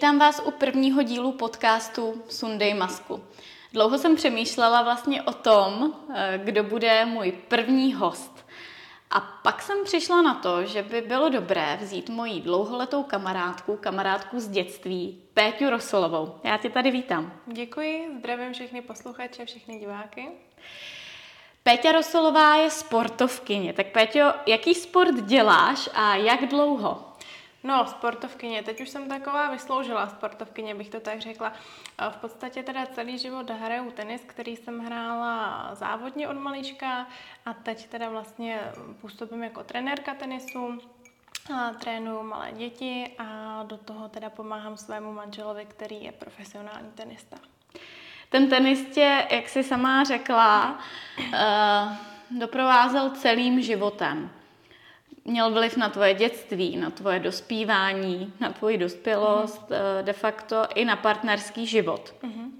Vítám vás u prvního dílu podcastu Sunday Masku. Dlouho jsem přemýšlela vlastně o tom, eh, kdo bude můj první host. A pak jsem přišla na to, že by bylo dobré vzít moji dlouholetou kamarádku, kamarádku z dětství, Péťu Rosolovou. Já tě tady vítám. Děkuji, zdravím všechny posluchače, všechny diváky. Péťa Rosolová je sportovkyně. Tak Péťo, jaký sport děláš a jak dlouho? No, sportovkyně. Teď už jsem taková vysloužila sportovkyně, bych to tak řekla. V podstatě teda celý život hraju tenis, který jsem hrála závodně od malička a teď teda vlastně působím jako trenérka tenisu. Trénuju malé děti a do toho teda pomáhám svému manželovi, který je profesionální tenista. Ten tenis tě, jak jsi sama řekla, uh, doprovázel celým životem měl vliv na tvoje dětství, na tvoje dospívání, na tvoji dospělost, mm-hmm. de facto i na partnerský život. Mm-hmm.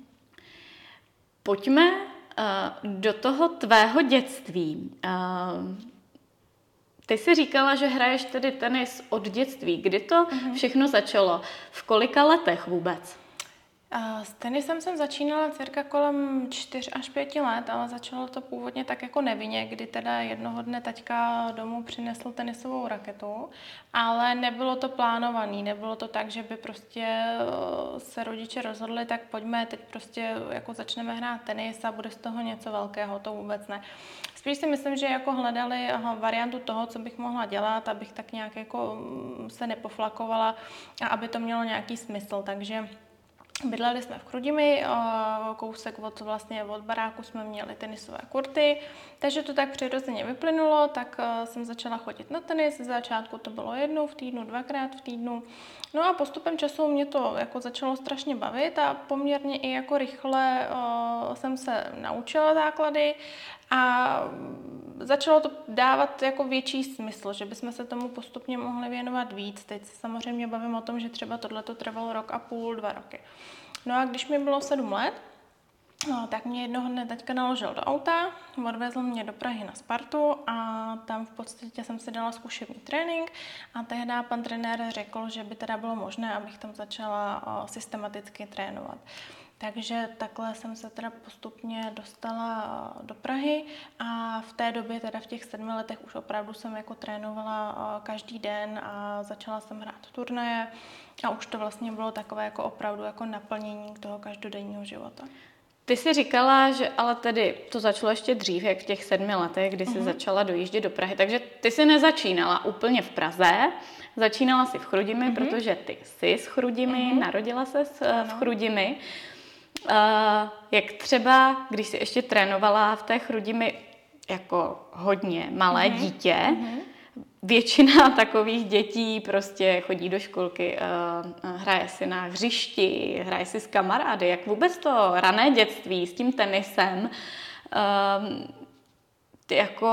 Pojďme uh, do toho tvého dětství. Uh, ty jsi říkala, že hraješ tedy tenis od dětství. Kdy to mm-hmm. všechno začalo? V kolika letech vůbec? S tenisem jsem začínala cirka kolem 4 až 5 let, ale začalo to původně tak jako nevinně, kdy teda jednoho dne taťka domů přinesl tenisovou raketu, ale nebylo to plánovaný, nebylo to tak, že by prostě eh, se rodiče rozhodli, tak pojďme, teď prostě jako začneme hrát tenis a bude z toho něco velkého, to vůbec ne. Spíš si myslím, že jako hledali variantu toho, co bych mohla dělat, abych tak nějak jako mm, se nepoflakovala a aby to mělo nějaký smysl, takže Bydleli jsme v Chrudimi, kousek od, vlastně od baráku jsme měli tenisové kurty, takže to tak přirozeně vyplynulo, tak jsem začala chodit na tenis, z začátku to bylo jednou v týdnu, dvakrát v týdnu, no a postupem času mě to jako začalo strašně bavit a poměrně i jako rychle jsem se naučila základy a začalo to dávat jako větší smysl, že bychom se tomu postupně mohli věnovat víc. Teď se samozřejmě bavím o tom, že třeba tohle to trvalo rok a půl, dva roky. No a když mi bylo sedm let, No, tak mě jednoho dne teďka naložil do auta, odvezl mě do Prahy na Spartu a tam v podstatě jsem si dala zkušební trénink a tehdy pan trenér řekl, že by teda bylo možné, abych tam začala systematicky trénovat. Takže takhle jsem se teda postupně dostala do Prahy a v té době, teda v těch sedmi letech, už opravdu jsem jako trénovala každý den a začala jsem hrát turnaje a už to vlastně bylo takové jako opravdu jako naplnění toho každodenního života. Ty jsi říkala, že ale tedy to začalo ještě dřív, jak v těch sedmi letech, kdy jsi uh-huh. začala dojíždět do Prahy, takže ty jsi nezačínala úplně v Praze, začínala si v Chrudimi, uh-huh. protože ty jsi z Chrudimi, uh-huh. narodila se v Chrudimi. Uh, jak třeba, když jsi ještě trénovala v té Chrudimi jako hodně malé uh-huh. dítě, uh-huh. většina takových dětí prostě chodí do školky, uh, hraje si na hřišti, hraje si s kamarády. Jak vůbec to rané dětství s tím tenisem uh, jako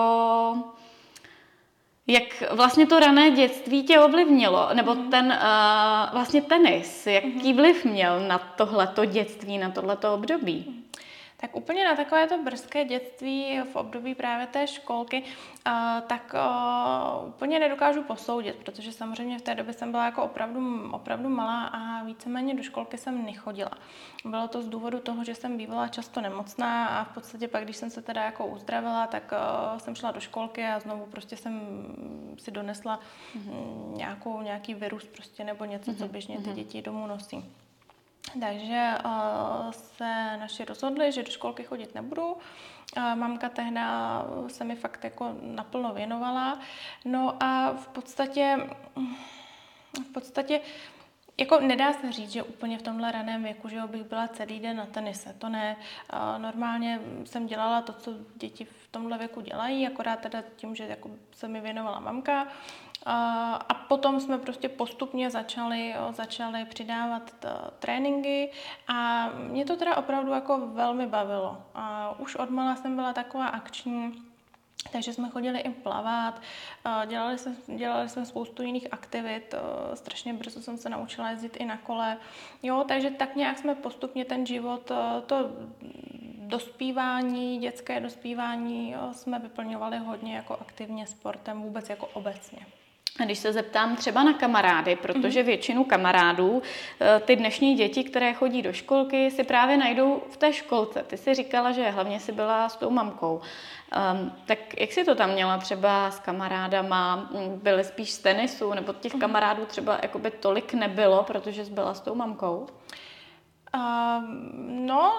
jak vlastně to rané dětství tě ovlivnilo, nebo mm. ten uh, vlastně tenis, jaký mm. vliv měl na tohleto dětství, na tohleto období? Tak úplně na takovéto brzké dětství v období právě té školky, tak úplně nedokážu posoudit, protože samozřejmě v té době jsem byla jako opravdu, opravdu malá a víceméně do školky jsem nechodila. Bylo to z důvodu toho, že jsem bývala často nemocná a v podstatě pak, když jsem se teda jako uzdravila, tak jsem šla do školky a znovu prostě jsem si donesla mm-hmm. nějakou, nějaký virus prostě nebo něco, co mhm, běžně ty mhm. děti domů nosí. Takže uh, se naši rozhodli, že do školky chodit nebudu. Uh, mamka tehdy se mi fakt jako naplno věnovala. No a v podstatě, v podstatě jako nedá se říct, že úplně v tomhle raném věku, že bych byla celý den na tenise, to ne. Normálně jsem dělala to, co děti v tomhle věku dělají, akorát teda tím, že jako se mi věnovala mamka. A potom jsme prostě postupně začali, začali přidávat tréninky a mě to teda opravdu jako velmi bavilo. A už odmala jsem byla taková akční, takže jsme chodili i plavat, dělali jsme, dělali jsme spoustu jiných aktivit, strašně brzo jsem se naučila jezdit i na kole. Jo, takže tak nějak jsme postupně ten život, to dospívání, dětské dospívání jsme vyplňovali hodně jako aktivně sportem, vůbec jako obecně. A když se zeptám třeba na kamarády, protože většinu kamarádů eh, ty dnešní děti, které chodí do školky, si právě najdou v té školce. Ty si říkala, že hlavně si byla s tou mamkou. Um, tak jak si to tam měla třeba s kamarádama? Byly spíš z tenisu, nebo těch mhm. kamarádů třeba jakoby tolik nebylo, protože jsi byla s tou mamkou? Uh, no,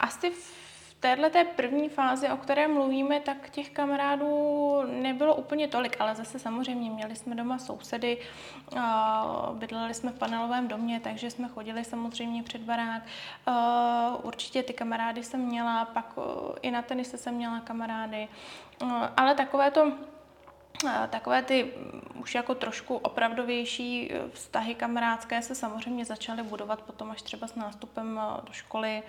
asi v téhle té první fázi, o které mluvíme, tak těch kamarádů nebylo úplně tolik, ale zase samozřejmě měli jsme doma sousedy, bydleli jsme v panelovém domě, takže jsme chodili samozřejmě před barák. Určitě ty kamarády jsem měla, pak i na tenise jsem měla kamarády, ale takové to Takové ty už jako trošku opravdovější vztahy kamarádské se samozřejmě začaly budovat potom až třeba s nástupem do školy,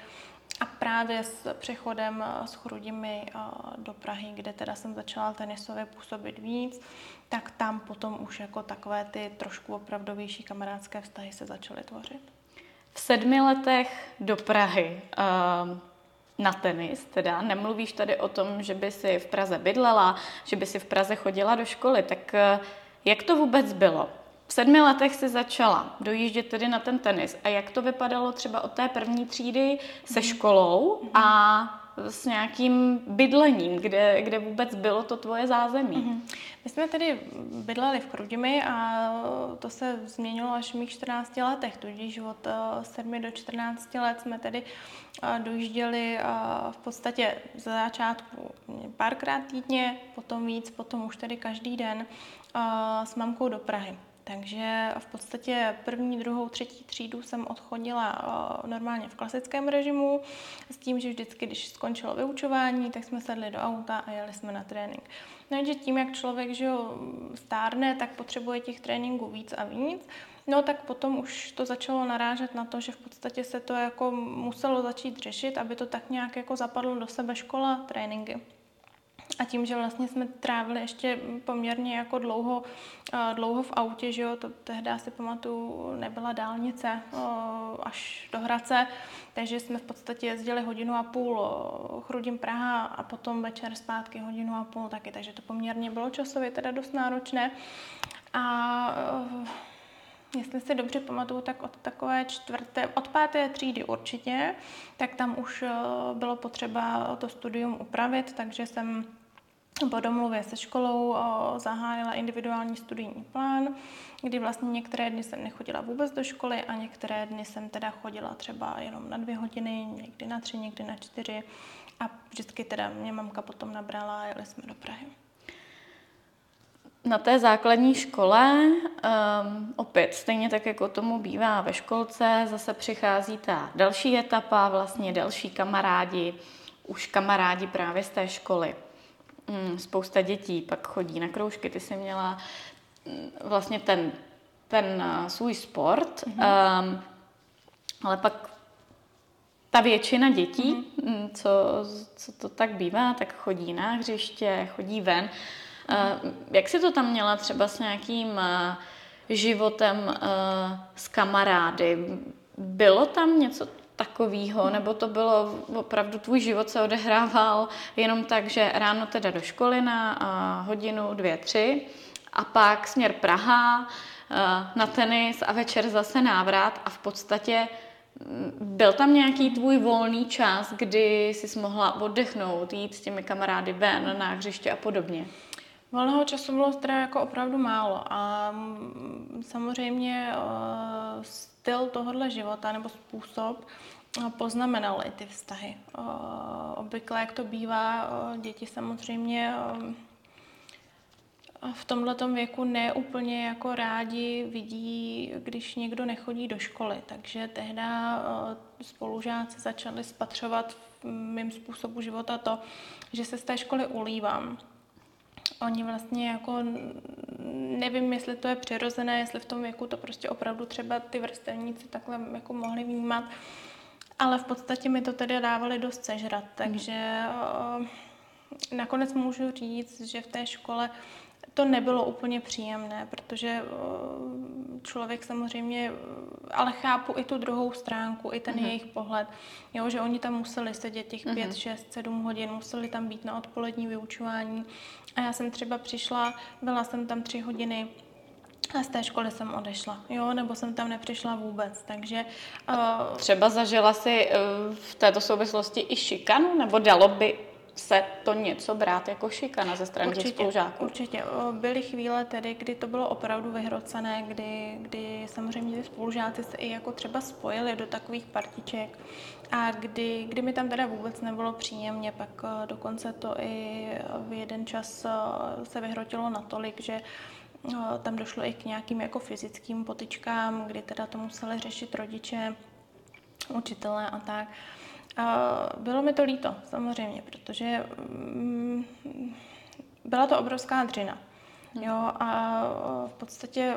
a právě s přechodem s Chrudimi do Prahy, kde teda jsem začala tenisově působit víc, tak tam potom už jako takové ty trošku opravdovější kamarádské vztahy se začaly tvořit. V sedmi letech do Prahy uh, na tenis, teda nemluvíš tady o tom, že by si v Praze bydlela, že by si v Praze chodila do školy, tak uh, jak to vůbec bylo? V sedmi letech si začala dojíždět tedy na ten tenis. A jak to vypadalo třeba od té první třídy se mhm. školou a s nějakým bydlením, kde, kde vůbec bylo to tvoje zázemí? Mm-hmm. My jsme tedy bydleli v Krudimi a to se změnilo až v mých 14 letech, tudíž od 7 eh, do 14 let jsme tedy eh, dojížděli eh, v podstatě za začátku párkrát týdně, potom víc, potom už tedy každý den s mamkou do Prahy. Takže v podstatě první, druhou, třetí třídu jsem odchodila normálně v klasickém režimu, s tím, že vždycky, když skončilo vyučování, tak jsme sedli do auta a jeli jsme na trénink. No že tím, jak člověk že stárne, tak potřebuje těch tréninků víc a víc. No tak potom už to začalo narážet na to, že v podstatě se to jako muselo začít řešit, aby to tak nějak jako zapadlo do sebe škola, tréninky. A tím, že vlastně jsme trávili ještě poměrně jako dlouho, eh, dlouho v autě, že jo, to tehdy si pamatuju, nebyla dálnice eh, až do Hradce, takže jsme v podstatě jezdili hodinu a půl eh, Chrudim Praha a potom večer zpátky hodinu a půl taky, takže to poměrně bylo časově teda dost náročné. A jestli si dobře pamatuju, tak od takové čtvrté, od páté třídy určitě, tak tam už bylo potřeba to studium upravit, takže jsem po domluvě se školou zahájila individuální studijní plán, kdy vlastně některé dny jsem nechodila vůbec do školy a některé dny jsem teda chodila třeba jenom na dvě hodiny, někdy na tři, někdy na čtyři a vždycky teda mě mamka potom nabrala a jeli jsme do Prahy. Na té základní škole, um, opět stejně tak, jako tomu bývá ve školce, zase přichází ta další etapa, vlastně další kamarádi, už kamarádi právě z té školy. Mm, spousta dětí pak chodí na kroužky. Ty jsi měla mm, vlastně ten, ten uh, svůj sport, mm-hmm. um, ale pak ta většina dětí, mm-hmm. co, co to tak bývá, tak chodí na hřiště, chodí ven. Mm-hmm. Uh, jak jsi to tam měla třeba s nějakým uh, životem uh, s kamarády? Bylo tam něco takového, nebo to bylo opravdu tvůj život se odehrával jenom tak, že ráno teda do školy na hodinu, dvě, tři a pak směr Praha na tenis a večer zase návrat a v podstatě byl tam nějaký tvůj volný čas, kdy jsi mohla oddechnout, jít s těmi kamarády ven na hřiště a podobně? Volného času bylo teda jako opravdu málo a samozřejmě styl tohohle života nebo způsob poznamenal i ty vztahy. Obvykle, jak to bývá, děti samozřejmě v tomhle věku neúplně jako rádi vidí, když někdo nechodí do školy. Takže tehdy spolužáci začali spatřovat v mým způsobu života to, že se z té školy ulívám. Oni vlastně jako nevím, jestli to je přirozené, jestli v tom věku to prostě opravdu třeba ty vrstevníci takhle jako mohli vnímat, ale v podstatě mi to tedy dávali dost sežrat, takže uh, nakonec můžu říct, že v té škole to nebylo úplně příjemné, protože uh, člověk samozřejmě, ale chápu i tu druhou stránku, i ten uh-huh. jejich pohled, jo, že oni tam museli sedět těch uh-huh. 5, 6, 7 hodin, museli tam být na odpolední vyučování a já jsem třeba přišla, byla jsem tam tři hodiny, A z té školy jsem odešla, jo, nebo jsem tam nepřišla vůbec, takže... Uh, Třeba zažila si uh, v této souvislosti i šikanu, nebo dalo by se to něco brát jako šikana ze strany určitě, těch spolužáků? Určitě. Byly chvíle tedy, kdy to bylo opravdu vyhrocené, kdy, kdy samozřejmě ty spolužáci se i jako třeba spojili do takových partiček a kdy, kdy mi tam teda vůbec nebylo příjemně, pak dokonce to i v jeden čas se vyhrotilo natolik, že tam došlo i k nějakým jako fyzickým potičkám, kdy teda to museli řešit rodiče, učitelé a tak. Bylo mi to líto, samozřejmě, protože mm, byla to obrovská dřina. Hmm. Jo, a v podstatě,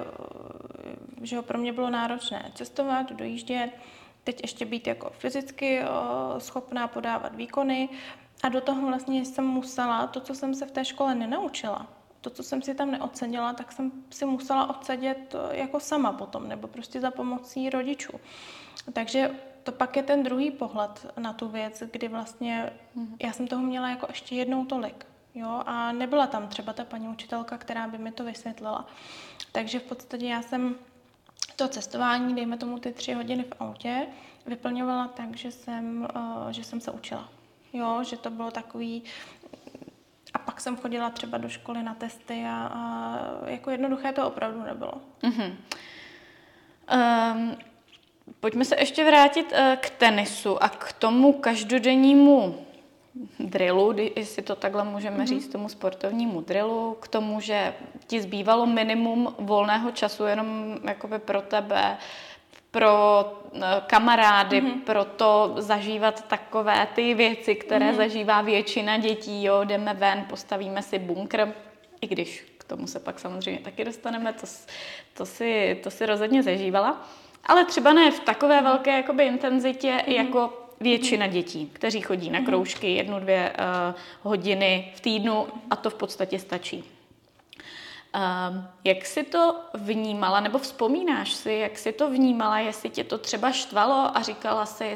že jo, pro mě bylo náročné cestovat, dojíždět, teď ještě být jako fyzicky schopná podávat výkony a do toho vlastně jsem musela to, co jsem se v té škole nenaučila, to, co jsem si tam neocenila, tak jsem si musela odsedět jako sama potom, nebo prostě za pomocí rodičů. Takže to pak je ten druhý pohled na tu věc, kdy vlastně mhm. já jsem toho měla jako ještě jednou tolik. Jo, a nebyla tam třeba ta paní učitelka, která by mi to vysvětlila. Takže v podstatě já jsem to cestování, dejme tomu ty tři hodiny v autě, vyplňovala tak, že jsem, uh, že jsem se učila. Jo, že to bylo takový, a pak jsem chodila třeba do školy na testy a, a jako jednoduché to opravdu nebylo. Mm-hmm. Um, Pojďme se ještě vrátit eh, k tenisu a k tomu každodennímu drillu, jestli to takhle můžeme mm-hmm. říct, tomu sportovnímu drillu, k tomu, že ti zbývalo minimum volného času jenom jakoby pro tebe, pro eh, kamarády, mm-hmm. pro to zažívat takové ty věci, které mm-hmm. zažívá většina dětí, jo, jdeme ven, postavíme si bunkr, i když k tomu se pak samozřejmě taky dostaneme, to, to, si, to si rozhodně zažívala ale třeba ne v takové velké jakoby, intenzitě mm-hmm. jako většina dětí, kteří chodí na mhm. kroužky jednu, dvě uh, hodiny v týdnu a to v podstatě stačí. Uh, jak jsi to vnímala, nebo vzpomínáš si, jak jsi to vnímala, jestli tě to třeba štvalo a říkala jsi,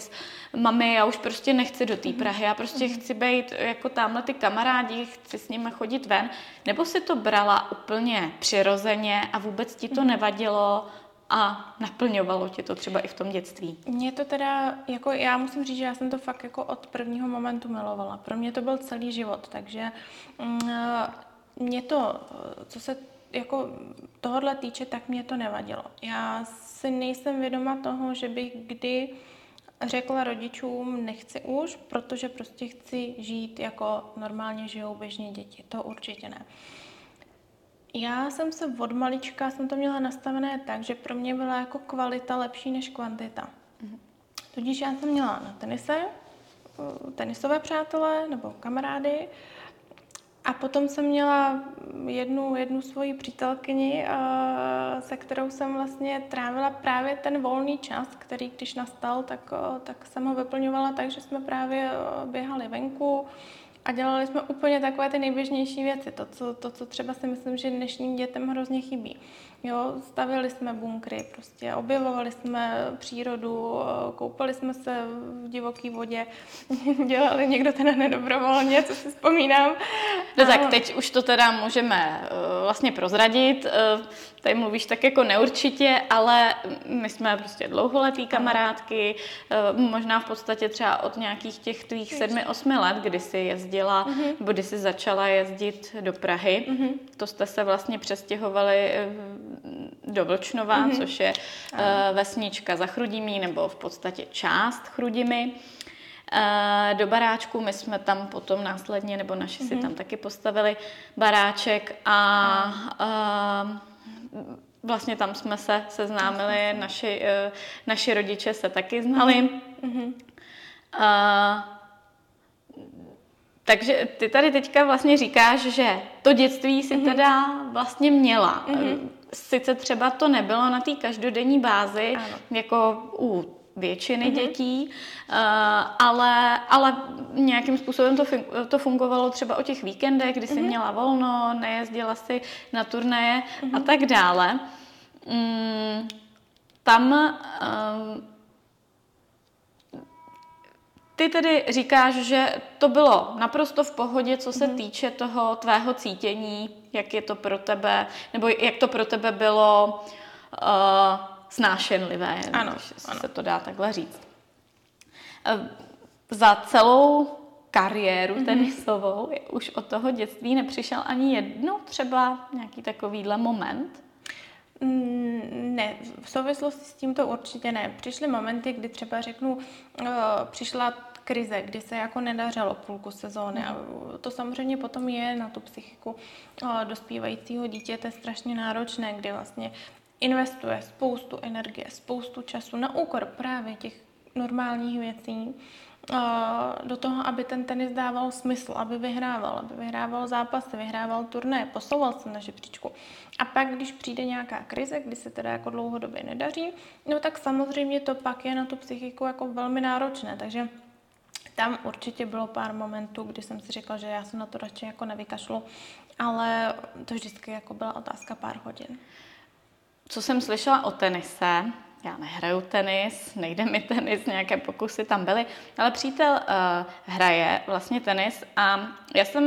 mami, já už prostě nechci do té mhm. Prahy, já prostě mhm. chci být jako tamhle ty kamarádi, chci s nimi chodit ven, nebo si to brala úplně přirozeně a vůbec ti to nevadilo, a naplňovalo tě to třeba i v tom dětství? Mě to teda, jako já musím říct, že já jsem to fakt jako od prvního momentu milovala. Pro mě to byl celý život, takže mm, mě to, co se jako tohohle týče, tak mě to nevadilo. Já si nejsem vědoma toho, že bych kdy řekla rodičům, nechci už, protože prostě chci žít jako normálně žijou běžně děti. To určitě ne. Uh, já jsem se od malička, jsem to měla nastavené tak, že pro mě byla jako kvalita lepší než kvantita. Mm-hmm. Tudíž já jsem měla na tenise, eh, tenisové přátelé nebo kamarády a potom jsem měla jednu, jednu svoji přítelkyni, eh, se kterou jsem vlastně trávila právě ten volný čas, který když nastal, tak, eh, tak jsem ho vyplňovala tak, že jsme právě běhali venku, a dělali jsme úplně takové ty nejběžnější věci, to co, to, co třeba si myslím, že dnešním dětem hrozně chybí. Jo, stavili jsme bunkry, prostě objevovali jsme přírodu, koupali jsme se v divoké vodě, dělali někdo teda nedobrovolně, co si vzpomínám. No tak teď už to teda můžeme uh, vlastně prozradit. Uh, tady mluvíš tak jako neurčitě, ale my jsme prostě dlouholetý kamarádky, uh, možná v podstatě třeba od nějakých těch tvých sedmi, osmi let, kdy jsi jezdila, uh-huh. nebo kdy jsi začala jezdit do Prahy. Uh-huh. To jste se vlastně přestěhovali do Vlčnova, mm-hmm. což je uh, vesnička za Chrudimí, nebo v podstatě část Chrudimy. Uh, do baráčku, my jsme tam potom následně, nebo naši mm-hmm. si mhm. tam taky postavili baráček a uh, vlastně tam jsme se seznámili, naši, uh, naši rodiče se taky znali. Mm-hmm. Uh, takže ty tady teďka vlastně říkáš, že to dětství si mm-hmm. teda vlastně měla. Mm-hmm sice třeba to nebylo na té každodenní bázi, ano. jako u většiny mm-hmm. dětí, uh, ale, ale nějakým způsobem to, to fungovalo třeba o těch víkendech, kdy jsi mm-hmm. měla volno, nejezdila si na turnaje mm-hmm. a tak dále. Um, tam um, ty tedy říkáš, že to bylo naprosto v pohodě, co se mm. týče toho tvého cítění, jak je to pro tebe, nebo jak to pro tebe bylo uh, snášenlivé, ano, když ano. se to dá takhle říct. Uh, za celou kariéru mm-hmm. tenisovou už od toho dětství nepřišel ani jednou třeba nějaký takovýhle moment? Mm, ne, v souvislosti s tímto určitě ne. Přišly momenty, kdy třeba řeknu, uh, přišla krize, kdy se jako nedařilo půlku sezóny a to samozřejmě potom je na tu psychiku uh, dospívajícího dítěte strašně náročné, kdy vlastně investuje spoustu energie, spoustu času na úkor právě těch normálních věcí do toho, aby ten tenis dával smysl, aby vyhrával, aby vyhrával zápasy, vyhrával turné, posouval se na žebříčku. A pak, když přijde nějaká krize, kdy se teda jako dlouhodobě nedaří, no tak samozřejmě to pak je na tu psychiku jako velmi náročné, takže tam určitě bylo pár momentů, kdy jsem si řekla, že já se na to radši jako nevykašlu, ale to vždycky jako byla otázka pár hodin. Co jsem slyšela o tenise, já nehraju tenis, nejde mi tenis, nějaké pokusy tam byly, ale přítel uh, hraje vlastně tenis a já jsem,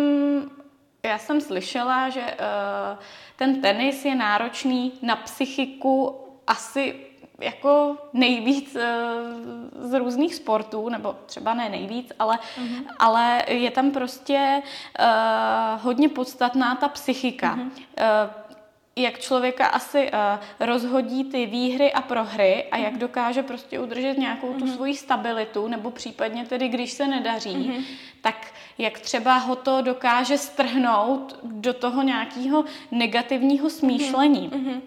já jsem slyšela, že uh, ten tenis je náročný na psychiku asi jako nejvíc uh, z různých sportů, nebo třeba ne nejvíc, ale, mm-hmm. ale je tam prostě uh, hodně podstatná ta psychika. Mm-hmm. Jak člověka asi uh, rozhodí ty výhry a prohry a jak mhm. dokáže prostě udržet nějakou tu mm-hmm. svoji stabilitu, nebo případně tedy, když se nedaří, mm-hmm. tak jak třeba ho to dokáže strhnout do toho nějakého negativního smýšlení. Mm-hmm.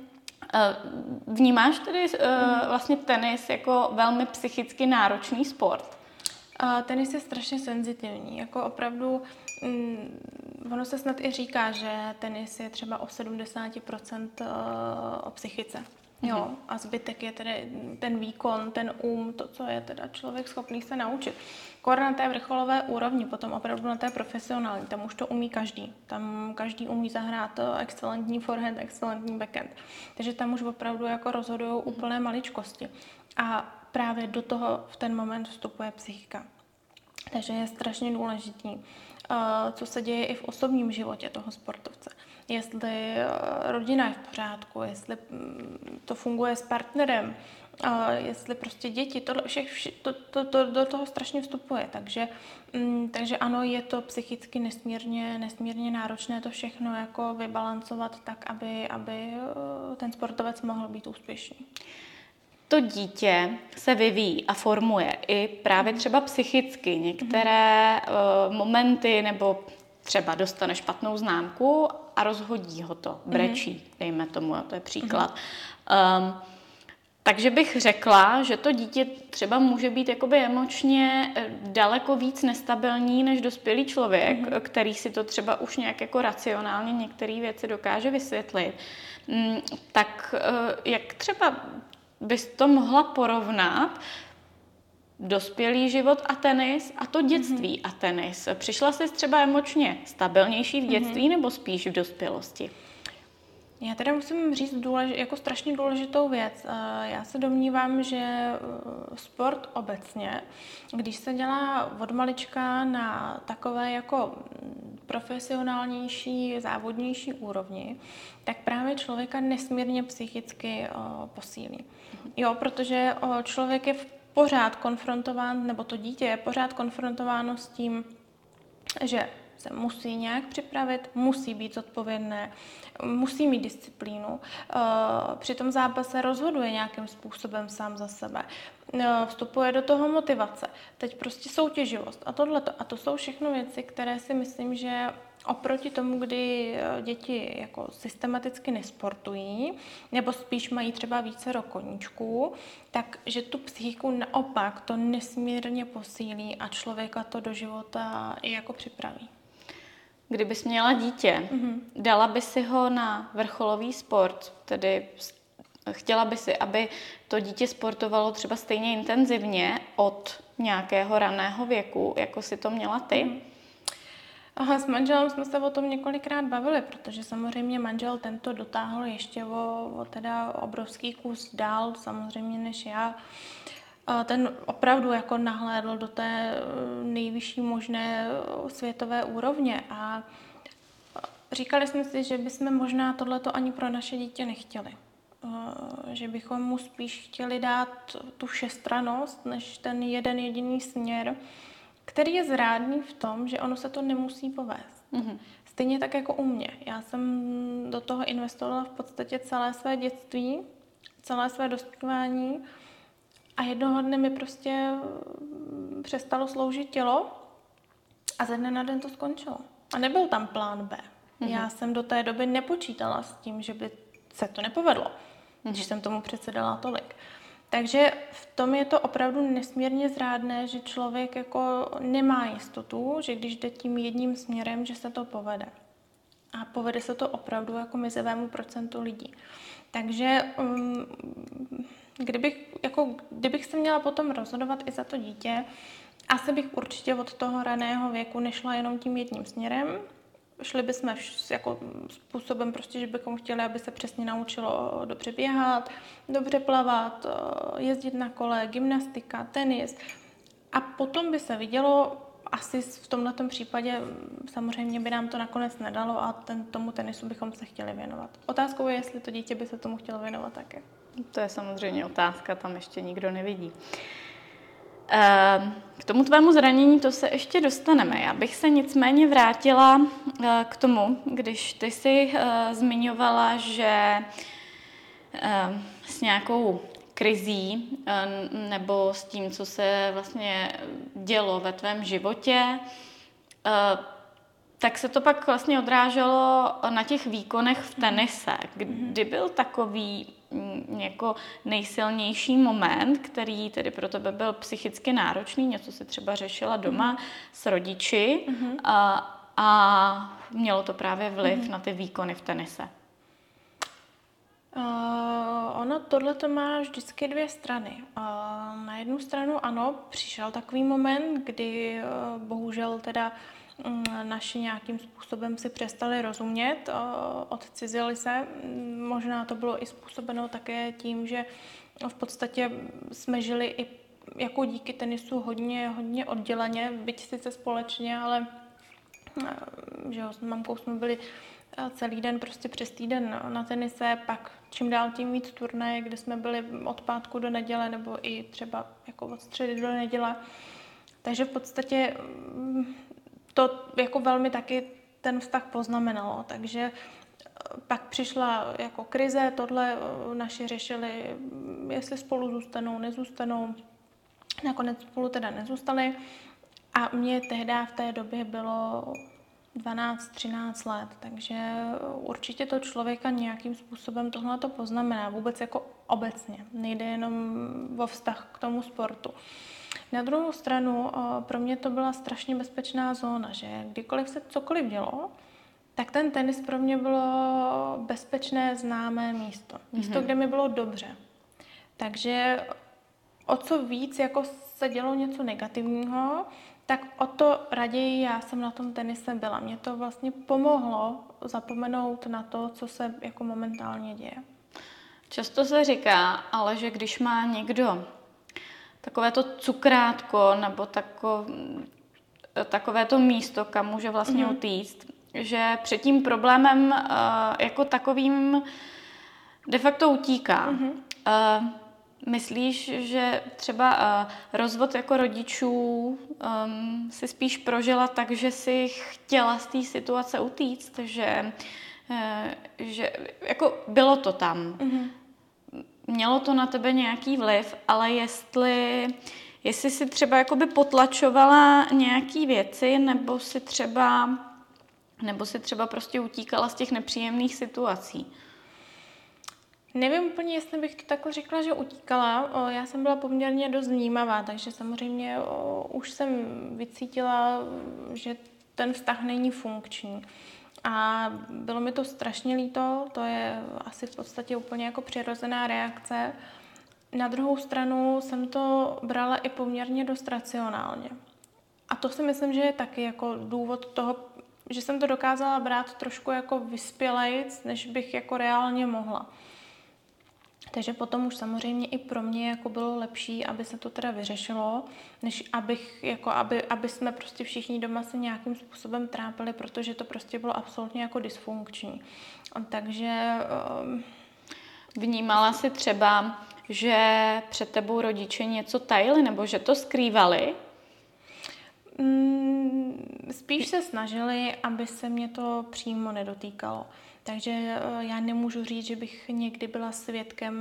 Vnímáš tedy uh, vlastně tenis jako velmi psychicky náročný sport? Uh, tenis je strašně senzitivní, jako opravdu Mm, ono se snad i říká, že tenis je třeba o 70% eh, o psychice. Jo, mhm. a zbytek je tedy ten výkon, ten um, to, co je teda člověk schopný se naučit. Kor na té vrcholové úrovni, potom opravdu na té profesionální, tam už to umí každý. Tam každý umí zahrát eh, excelentní forehand, excelentní backhand. Takže tam už opravdu jako rozhodují úplné maličkosti. A právě do toho v ten moment vstupuje psychika. Takže je strašně důležitý co se děje i v osobním životě toho sportovce. Jestli eh, rodina je v pořádku, jestli mm, to funguje s partnerem, jestli prostě děti, to, vše, to, to, to, do toho strašně vstupuje. Takže, mm, takže ano, je to psychicky nesmírně, nesmírně náročné to všechno jako vybalancovat tak, aby, aby ten sportovec mohl být úspěšný to dítě se vyvíjí a formuje i právě třeba psychicky. Některé uh, momenty nebo třeba dostane špatnou známku a rozhodí ho to, brečí, dejme tomu, to je příklad. Um, takže bych řekla, že to dítě třeba může být jakoby emočně eh, daleko víc nestabilní než dospělý člověk, mm-hmm. který si to třeba už nějak jako racionálně některé věci dokáže vysvětlit. Mm, tak eh, jak třeba bys to mohla porovnat dospělý život a tenis a to dětství mm-hmm. a tenis. Přišla jsi třeba emočně stabilnější v dětství mm-hmm. nebo spíš v dospělosti? Já teda musím říct důlež, jako strašně důležitou věc. Eh, já se domnívám, že eh, sport obecně, když se dělá od malička na takové jako profesionálnější, závodnější úrovni, tak právě člověka nesmírně psychicky eh, posílí. Jo, protože člověk je pořád konfrontován, nebo to dítě je pořád konfrontováno s tím, že se musí nějak připravit, musí být zodpovědné, musí mít disciplínu. Eh, při tom zápase rozhoduje nějakým způsobem sám za sebe. Eh, vstupuje do toho motivace. Teď prostě soutěživost a tohleto. A to jsou všechno věci, které si myslím, že oproti tomu, kdy eh, děti jako systematicky nesportují, nebo spíš mají třeba více koníčků, tak že tu psychiku naopak to nesmírně posílí a člověka to do života i jako připraví. Kdybys měla dítě, mm-hmm. dala by si ho na vrcholový sport, tedy chtěla by si, aby to dítě sportovalo třeba stejně intenzivně od nějakého raného věku, jako si to měla ty? Mm-hmm. Aha, s manželem jsme se o tom několikrát bavili, protože samozřejmě manžel tento dotáhl ještě o, o teda obrovský kus dál, samozřejmě než já. Ten opravdu jako nahlédl do té eh, nejvyšší možné eh, světové úrovně a říkali jsme si, že bychom možná tohleto ani pro naše dítě nechtěli. Že bychom mu spíš chtěli dát tu všestranost, než ten jeden jediný směr, který je zrádný v tom, že ono se to nemusí povést. Mm-hmm. Stejně tak jako u mě. Já jsem do toho investovala v podstatě celé své dětství, celé své dospívání a jednoho dne mi prostě mm, přestalo sloužit tělo a ze dne na den to skončilo. A nebyl tam plán B. Mm-hmm. Já jsem do té doby nepočítala s tím, že by se to nepovedlo, mm-hmm. když jsem tomu předsedala tolik. Takže v tom je to opravdu nesmírně zrádné, že člověk jako nemá jistotu, že když jde tím jedním směrem, že se to povede. A povede se to opravdu jako mizivému procentu lidí. Takže um, kdybych, jako, kdybych se měla potom rozhodovat i za to dítě, asi bych určitě od toho raného věku nešla jenom tím jedním směrem, šli bychom jako způsobem prostě, že bychom chtěli, aby se přesně naučilo dobře běhat, dobře plavat, jezdit na kole, gymnastika, tenis. A potom by se vidělo, asi v tomhle případě samozřejmě by nám to nakonec nedalo a ten, tomu tenisu bychom se chtěli věnovat. Otázkou je, jestli to dítě by se tomu chtělo věnovat také. To je samozřejmě otázka, tam ještě nikdo nevidí. Ehm, k tomu tvému zranění to se ještě dostaneme. Já bych se nicméně vrátila eh, k tomu, když ty si eh, zmiňovala, že s nějakou krizí eh, nebo s tím, co se vlastně dělo ve tvém životě, tak se to pak vlastně odráželo na těch výkonech v tenise. Kdy byl takový mm, jako nejsilnější moment, který tedy pro tebe byl psychicky náročný, něco si třeba řešila doma mm-hmm. s rodiči mm-hmm. a, a mělo to právě vliv na ty výkony v tenise? Uh, ono tohle to má vždycky dvě strany. Uh, na jednu stranu ano, přišel takový moment, kdy uh, bohužel teda uh, naši nějakým způsobem si přestali rozumět, odcizili se. Možná to bylo i způsobeno také tím, že v podstatě jsme žili i jako díky tenisu hodně, hodně odděleně, byť sice společně, ale že jo, s mamkou jsme byli celý den, prostě přes týden na tenise, pak čím dál tím víc turnaje, kde jsme byli od pátku do neděle nebo i třeba jako od středy do neděle. Takže v podstatě mm, to jako velmi taky ten vztah poznamenalo, takže eh, pak přišla jako krize, tohle eh, naši řešili, mm, jestli spolu zůstanou, nezůstanou. Nakonec spolu teda nezůstali a mě tehdy v té době bylo 12-13 let, takže určitě to člověka nějakým způsobem tohle to poznamená, vůbec jako obecně, nejde jenom o vztah k tomu sportu. Na druhou stranu eh, pro mě to byla strašně bezpečná zóna, že kdykoliv se cokoliv dělo, tak ten tenis pro mě bylo bezpečné, známé místo. Místo, mm-hmm. kde mi bylo dobře. Takže o co víc jako se dělo něco negativního, tak o to raději já jsem na tom tenise byla. Mě to vlastně pomohlo zapomenout na to, co se jako momentálně děje. Často se říká, ale že když má někdo takové to cukrátko nebo tako, takové to místo, kam může vlastně mm-hmm. utíct, že před tím problémem uh, jako takovým de facto utíká. Mm-hmm. Uh, myslíš, že třeba uh, rozvod jako rodičů um, si spíš prožila tak, že si chtěla z té situace utíct, že, uh, že jako bylo to tam. Mm-hmm mělo to na tebe nějaký vliv, ale jestli, jestli si třeba jakoby potlačovala nějaký věci, nebo si třeba, nebo si třeba prostě utíkala z těch nepříjemných situací. Nevím úplně, jestli bych to takhle řekla, že utíkala. Já jsem byla poměrně dost vnímavá, takže samozřejmě už jsem vycítila, že ten vztah není funkční. A bylo mi to strašně líto, to je asi v podstatě úplně jako přirozená reakce. Na druhou stranu jsem to brala i poměrně dost racionálně. A to si myslím, že je taky jako důvod toho, že jsem to dokázala brát trošku jako vyspělejc, než bych jako reálně mohla. Takže potom už samozřejmě i pro mě jako bylo lepší, aby se to teda vyřešilo, než abych, jako aby, aby jsme prostě všichni doma se nějakým způsobem trápili, protože to prostě bylo absolutně jako dysfunkční. Takže... Um... Vnímala si třeba, že před tebou rodiče něco tajili nebo že to skrývali? Mm, spíš se snažili, aby se mě to přímo nedotýkalo. Takže eh, já nemůžu říct, že bych někdy byla svědkem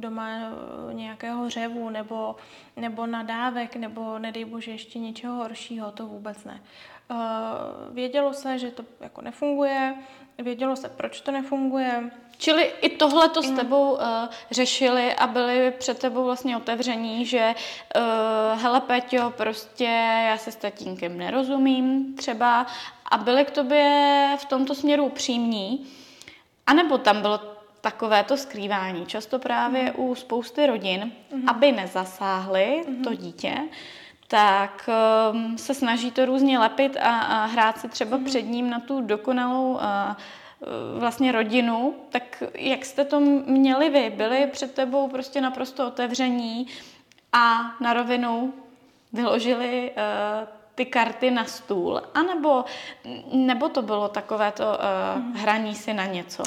doma eh, nějakého řevu nebo, nebo nadávek, nebo nedej bože ještě něčeho horšího, to vůbec ne. Eh, vědělo se, že to jako nefunguje, vědělo se, proč to nefunguje. Čili i tohle to s tebou uh, řešili a byli před tebou vlastně otevření, že uh, hele Peťo, prostě já se s tatínkem nerozumím třeba a byli k tobě v tomto směru přímní, anebo tam bylo takové to skrývání, často právě mm. u spousty rodin, mm. aby nezasáhly mm. to dítě, tak um, se snaží to různě lepit a, a hrát si třeba mm. před ním na tu dokonalou uh, vlastně rodinu, tak jak jste to měli vy? Byli před tebou prostě naprosto otevření a na rovinu vyložili uh, ty karty na stůl, anebo nebo to bylo takové to uh, mm. hraní si na něco?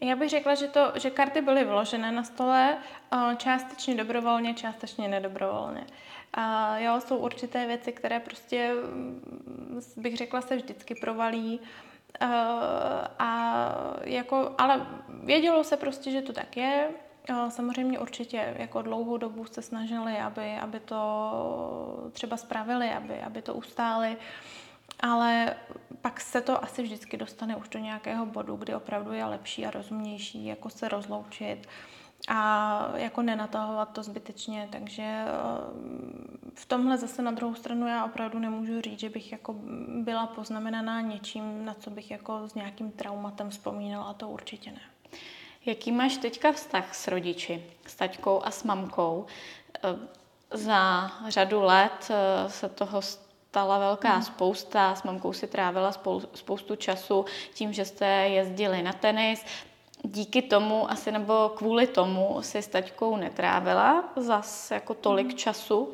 Já bych řekla, že, to, že karty byly vyložené na stole, uh, částečně dobrovolně, částečně nedobrovolně. A jo, jsou určité věci, které prostě, mm, bych řekla, se vždycky provalí. Uh, a jako, ale vědělo se prostě, že to tak je. Samozřejmě určitě jako dlouhou dobu se snažili, aby, aby to třeba spravili, aby, aby to ustáli, ale pak se to asi vždycky dostane už do nějakého bodu, kdy opravdu je lepší a rozumnější jako se rozloučit a jako nenatahovat to zbytečně, takže eh, v tomhle zase na druhou stranu já opravdu nemůžu říct, že bych jako byla poznamenaná něčím, na co bych jako s nějakým traumatem vzpomínala, to určitě ne. Jaký máš teďka vztah s rodiči, s taťkou a s mamkou? Eh, za řadu let eh, se toho stala velká mm. spousta. S mamkou si trávila spoustu času tím, že jste jezdili na tenis. Díky tomu, asi nebo kvůli tomu, si s taťkou netrávila zas jako tolik mm. času. Uh,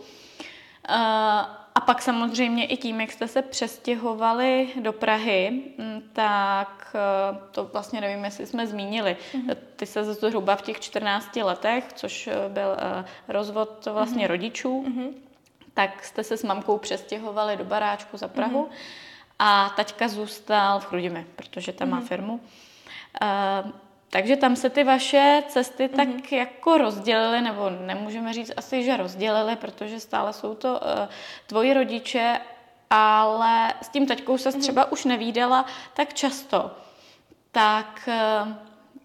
a pak samozřejmě i tím, jak jste se přestěhovali do Prahy, mm, tak eh, to vlastně nevím, jestli jsme zmínili. Mm-hmm. Ty se zhruba v těch 14 letech, což eh, byl eh, rozvod vlastně mm-hmm. rodičů, tak jste se s mamkou přestěhovali do baráčku za Prahu a taťka zůstal v Chrudimi, protože tam má firmu. Takže tam se ty vaše cesty mm-hmm. tak jako rozdělily, nebo nemůžeme říct asi, že rozdělily, protože stále jsou to uh, tvoji rodiče, ale s tím taťkou se mm-hmm. třeba už nevídala tak často. Tak uh,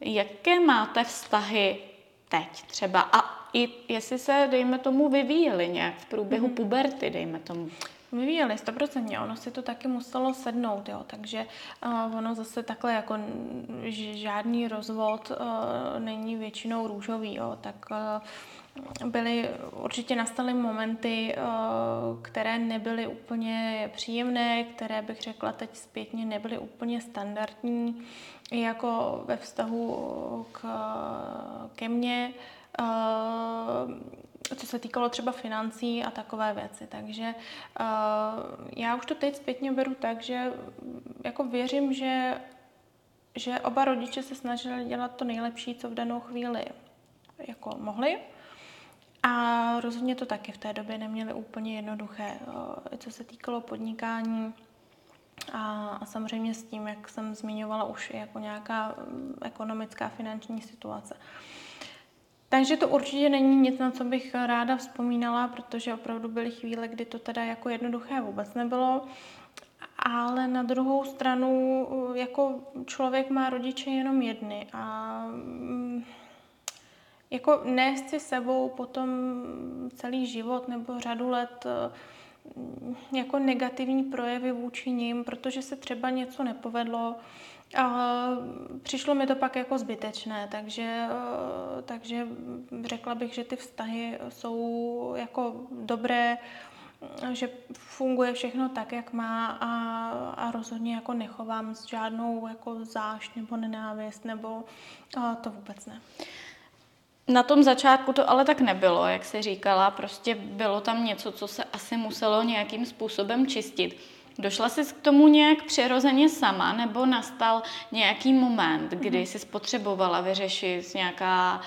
jaké máte vztahy teď třeba? A i jestli se, dejme tomu, vyvíjely nějak v průběhu mm-hmm. puberty, dejme tomu. Vyvíjeli, stoprocentně, ono si to taky muselo sednout, jo, takže uh, ono zase takhle jako žádný rozvod uh, není většinou růžový, jo, tak uh, byly, určitě nastaly momenty, uh, které nebyly úplně příjemné, které bych řekla teď zpětně nebyly úplně standardní, jako ve vztahu k, ke mně. Co se týkalo třeba financí a takové věci. Takže uh, já už to teď zpětně beru tak, že jako věřím, že, že oba rodiče se snažili dělat to nejlepší, co v danou chvíli jako mohli. A rozhodně to taky v té době neměli úplně jednoduché, uh, co se týkalo podnikání. A, a samozřejmě s tím, jak jsem zmiňovala, už jako nějaká um, ekonomická finanční situace. Uh, takže to určitě není nic, na co bych ráda vzpomínala, protože opravdu byly chvíle, kdy to teda jako jednoduché vůbec nebylo. Ale na druhou stranu, jako člověk má rodiče jenom jedny a mm, jako nést si sebou potom celý život nebo řadu let mm, jako negativní projevy vůči ním, protože se třeba něco nepovedlo, a přišlo mi to pak jako zbytečné, takže, takže řekla bych, že ty vztahy jsou jako dobré, že funguje všechno tak, jak má a, a rozhodně jako nechovám s žádnou jako zášť nebo nenávist nebo to vůbec ne. Na tom začátku to ale tak nebylo, jak se říkala, prostě bylo tam něco, co se asi muselo nějakým způsobem čistit. Došla jsi k tomu nějak přirozeně sama, nebo nastal nějaký moment, kdy mhm. jsi spotřebovala vyřešit nějaká,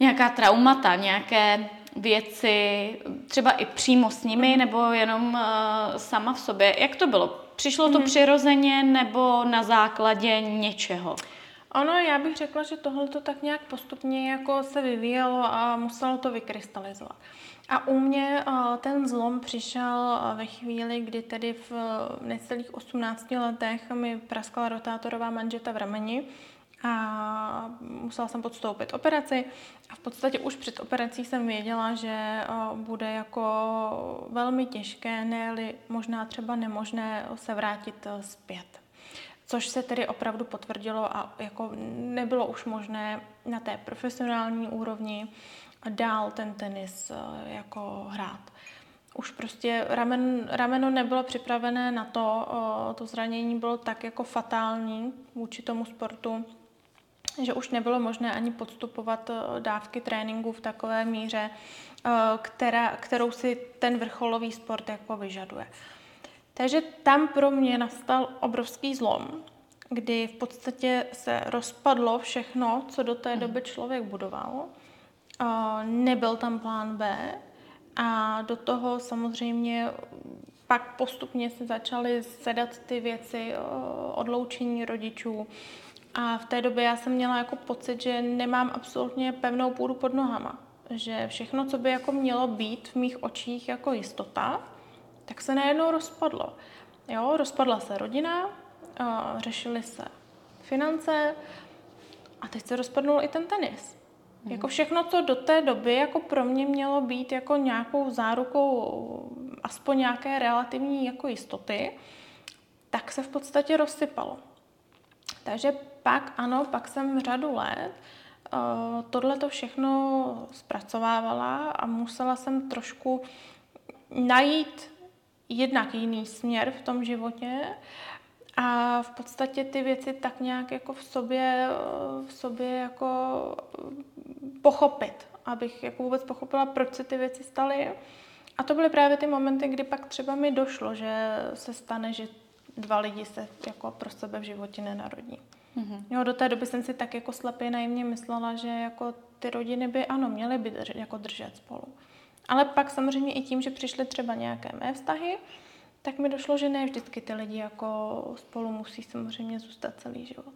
nějaká traumata, nějaké věci, třeba i přímo s nimi, mhm. nebo jenom uh, sama v sobě? Jak to bylo? Přišlo to mm-hmm. přirozeně nebo na základě něčeho? Ono, já bych řekla, že tohle to tak nějak postupně jako se vyvíjelo a muselo to vykrystalizovat. A u mě ten zlom přišel ve chvíli, kdy tedy v necelých 18 letech mi praskla rotátorová manžeta v rameni a musela jsem podstoupit operaci a v podstatě už před operací jsem věděla, že bude jako velmi těžké, ne možná třeba nemožné se vrátit zpět. Což se tedy opravdu potvrdilo a jako nebylo už možné na té profesionální úrovni dál ten tenis jako hrát. Už prostě ramen, rameno nebylo připravené na to, to zranění bylo tak jako fatální vůči tomu sportu, že už nebylo možné ani podstupovat eh, dávky tréninku v takové míře, eh, která, kterou si ten vrcholový sport jako vyžaduje. Takže tam pro mě nastal obrovský zlom, kdy v podstatě se rozpadlo všechno, co do té mhm. doby člověk budoval. Eh, nebyl tam plán B a do toho samozřejmě pak postupně se začaly sedat ty věci odloučení rodičů, a v té době já jsem měla jako pocit, že nemám absolutně pevnou půdu pod nohama. Že všechno, co by jako mělo být v mých očích jako jistota, tak se najednou rozpadlo. Jo, rozpadla se rodina, řešily se finance a teď se rozpadnul i ten tenis. Jako všechno, co do té doby jako pro mě mělo být jako nějakou zárukou aspoň nějaké relativní jako jistoty, tak se v podstatě rozsypalo. Takže pak ano, pak jsem řadu let uh, tohle to všechno zpracovávala a musela jsem trošku najít jednak jiný směr v tom životě a v podstatě ty věci tak nějak jako v sobě, v sobě jako pochopit, abych jako vůbec pochopila, proč se ty věci staly. A to byly právě ty momenty, kdy pak třeba mi došlo, že se stane, že dva lidi se jako pro sebe v životě nenarodí. Mm-hmm. Jo, do té doby jsem si tak jako slepě naivně myslela, že jako ty rodiny by ano, měly by držet, jako držet spolu. Ale pak samozřejmě i tím, že přišly třeba nějaké mé vztahy, tak mi došlo, že ne vždycky ty lidi jako spolu musí samozřejmě zůstat celý život.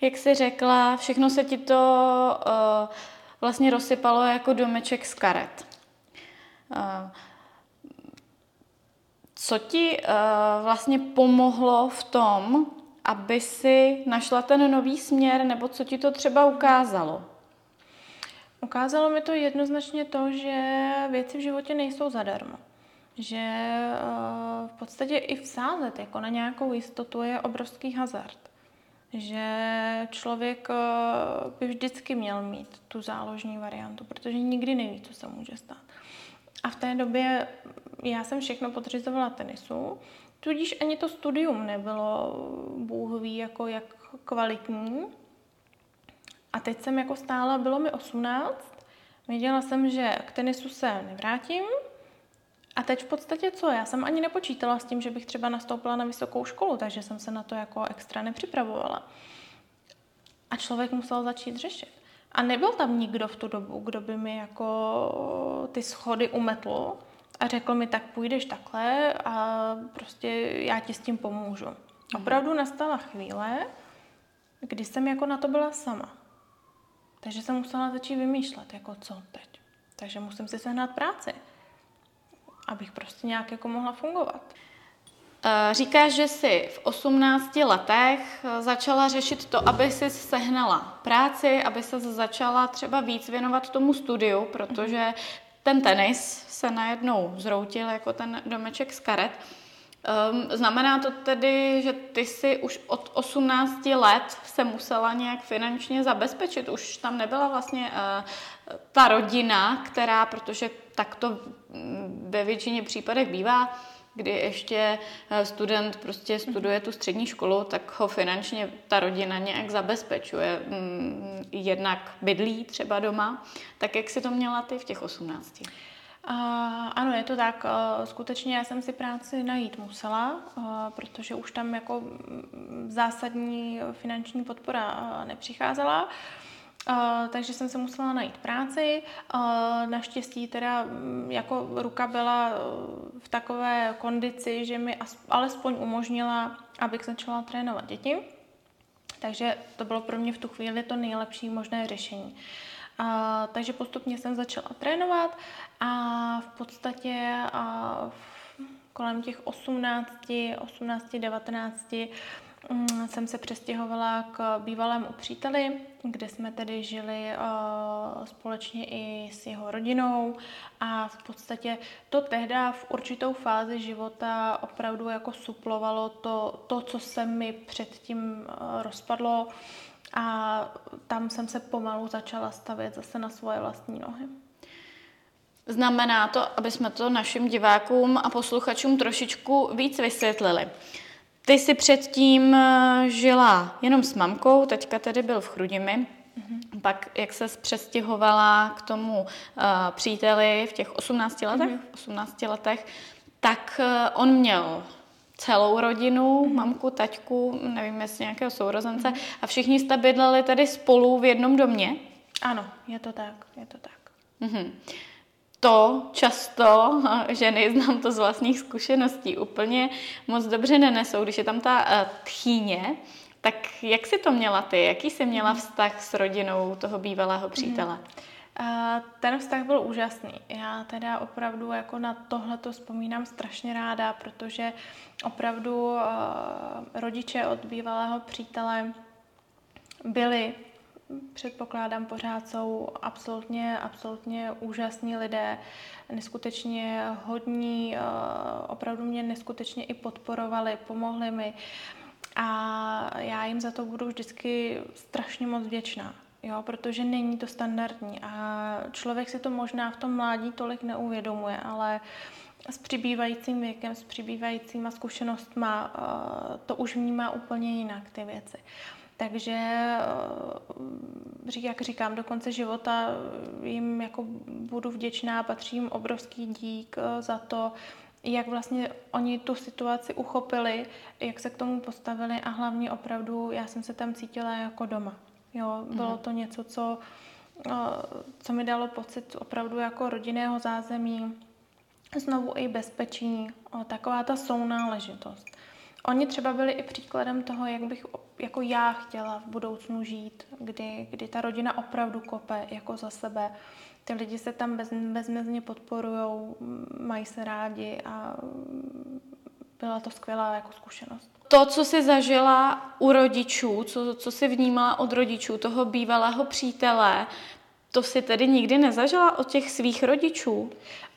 Jak jsi řekla, všechno se ti to uh, vlastně rozsypalo jako domeček z karet. Uh, co ti uh, vlastně pomohlo v tom, aby si našla ten nový směr, nebo co ti to třeba ukázalo? Ukázalo mi to jednoznačně to, že věci v životě nejsou zadarmo. Že eh, v podstatě i vsázet jako na nějakou jistotu je obrovský hazard. Že člověk eh, by vždycky měl mít tu záložní variantu, protože nikdy neví, co se může stát. A v té době já jsem všechno podřizovala tenisu, Tudíž ani to studium nebylo, Bůh ví, jako jak kvalitní. A teď jsem jako stála, bylo mi 18, věděla jsem, že k tenisu se nevrátím. A teď v podstatě co? Já jsem ani nepočítala s tím, že bych třeba nastoupila na vysokou školu, takže jsem se na to jako extra nepřipravovala. A člověk musel začít řešit. A nebyl tam nikdo v tu dobu, kdo by mi jako ty schody umetl, a řekl mi, tak půjdeš takhle a prostě já ti s tím pomůžu. Mhm. Opravdu nastala chvíle, kdy jsem jako na to byla sama. Takže jsem musela začít vymýšlet, jako co teď. Takže musím si sehnat práci, abych prostě nějak jako mohla fungovat. Eh, říkáš, že jsi v 18 letech eh, začala řešit to, aby si sehnala práci, aby se začala třeba víc věnovat tomu studiu, protože ten tenis se najednou zroutil jako ten domeček z karet. Um, znamená to tedy, že ty si už od 18 let se musela nějak finančně zabezpečit. Už tam nebyla vlastně uh, ta rodina, která, protože tak to mm, ve většině případech bývá, kdy ještě eh, student prostě studuje tu střední školu, tak ho finančně ta rodina nějak zabezpečuje. Mm, jednak bydlí třeba doma. Tak jak si to měla ty v těch 18? Uh, ano, je to tak. Uh, skutečně já jsem si práci najít musela, uh, protože už tam jako mm, zásadní finanční podpora uh, nepřicházela. Uh, takže jsem se musela najít práci. Uh, naštěstí teda um, jako ruka byla v takové kondici, že mi alespoň umožnila, abych začala trénovat děti. Takže to bylo pro mě v tu chvíli to nejlepší možné řešení. A, takže postupně jsem začala trénovat a v podstatě a v, kolem těch 18, 18, 19 jsem se přestěhovala k bývalému příteli, kde jsme tedy žili uh, společně i s jeho rodinou. A v podstatě to tehdy v určitou fázi života opravdu jako suplovalo to, to co se mi předtím uh, rozpadlo a tam jsem se pomalu začala stavět zase na svoje vlastní nohy. Znamená to, aby jsme to našim divákům a posluchačům trošičku víc vysvětlili. Ty jsi předtím eh, žila jenom s mamkou, teďka tedy byl v Chrudimi, Mm-hmm. Pak, jak se přestěhovala k tomu uh, příteli v těch 18 letech, mm-hmm. 18 letech, tak uh, on měl celou rodinu, mm-hmm. mamku, taťku, nevím, jestli nějakého sourozence, mm-hmm. a všichni jste bydleli tady spolu v jednom domě? Ano, je to tak, je to tak. Mm-hmm. To často ženy, znám to z vlastních zkušeností, úplně moc dobře nenesou, když je tam ta uh, tchýně, tak jak jsi to měla ty? Jaký jsi měla mhm. vztah s rodinou toho bývalého přítele? Mm-hmm. Ten vztah byl úžasný. Já teda opravdu jako na tohle to vzpomínám strašně ráda, protože opravdu rodiče od bývalého přítele byli, předpokládám pořád jsou absolutně, absolutně úžasní lidé, neskutečně hodní, opravdu mě neskutečně i podporovali, pomohli mi a já jim za to budu vždycky strašně moc vděčná jo, protože není to standardní a člověk si to možná v tom mládí tolik neuvědomuje, ale s přibývajícím věkem, s přibývajícíma zkušenostma eh, to už vnímá úplně jinak ty věci. Takže, eh, jak říkám, do konce života jim jako budu vděčná, patří jim obrovský dík eh, za to, jak vlastně oni tu situaci uchopili, jak se k tomu postavili a hlavně opravdu já jsem se tam cítila jako doma. Jo, bylo mm. to něco, co, co mi dalo pocit opravdu jako rodinného zázemí, znovu i bezpečí, taková ta sounáležitost. Oni třeba byli i příkladem toho, jak bych jako já chtěla v budoucnu žít, kdy, kdy ta rodina opravdu kope jako za sebe. Ty lidi se tam bez, bezmezně podporují, mají se rádi a byla to skvělá jako zkušenost to, co jsi zažila u rodičů, co, co jsi vnímala od rodičů, toho bývalého přítele, to si tedy nikdy nezažila od těch svých rodičů?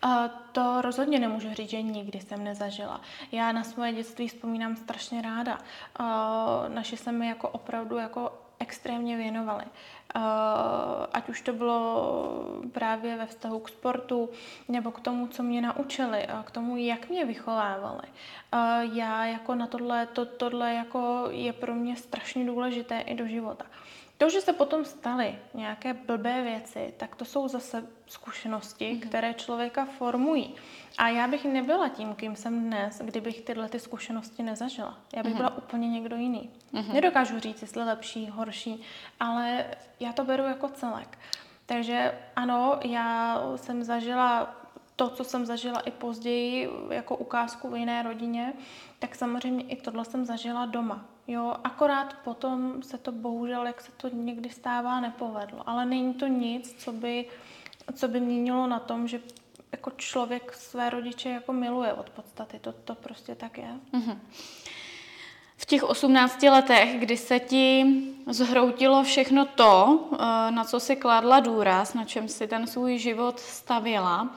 Uh, to rozhodně nemůžu říct, že nikdy jsem nezažila. Já na svoje dětství vzpomínám strašně ráda. Uh, naši se mi jako opravdu jako extrémně věnovali. Uh, ať už to bylo právě ve vztahu k sportu, nebo k tomu, co mě naučili, a k tomu, jak mě vychovávali. Uh, já jako na tohle, to, tohle jako je pro mě strašně důležité i do života. To, že se potom staly nějaké blbé věci, tak to jsou zase zkušenosti, mm-hmm. které člověka formují. A já bych nebyla tím, kým jsem dnes, kdybych tyhle ty zkušenosti nezažila. Já bych mm-hmm. byla úplně někdo jiný. Mm-hmm. Nedokážu říct, jestli lepší, horší, ale já to beru jako celek. Takže ano, já jsem zažila to, co jsem zažila i později jako ukázku v jiné rodině, tak samozřejmě i tohle jsem zažila doma. Jo, akorát potom se to bohužel, jak se to někdy stává, nepovedlo. Ale není to nic, co by, co by měnilo na tom, že jako člověk své rodiče jako miluje od podstaty. To, to prostě tak je. Mm-hmm. V těch 18 letech, kdy se ti zhroutilo všechno to, eh, na co si kladla důraz, na čem si ten svůj život stavěla,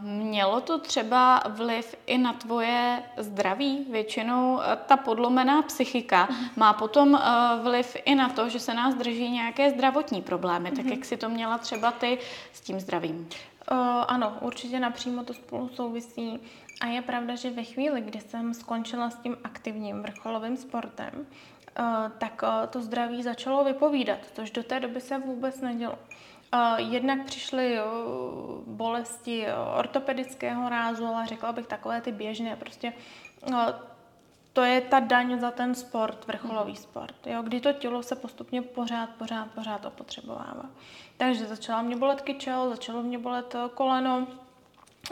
Mělo to třeba vliv i na tvoje zdraví? Většinou e, ta podlomená psychika má potom e, vliv i na to, že se nás drží nějaké zdravotní problémy. Tak mhm. jak si to měla třeba ty s tím zdravím? Uh, ano, určitě napřímo to spolu souvisí. A je pravda, že ve chvíli, kdy jsem skončila s tím aktivním vrcholovým sportem, uh, tak uh, to zdraví začalo vypovídat, což do té doby se vůbec nedělo. Jednak přišly bolesti ortopedického rázu, ale řekla bych takové ty běžné. Prostě to je ta daň za ten sport, vrcholový mm. sport, jo, kdy to tělo se postupně pořád, pořád, pořád opotřebovává. Takže začala mě bolet kyčel, začalo mě bolet eh, koleno,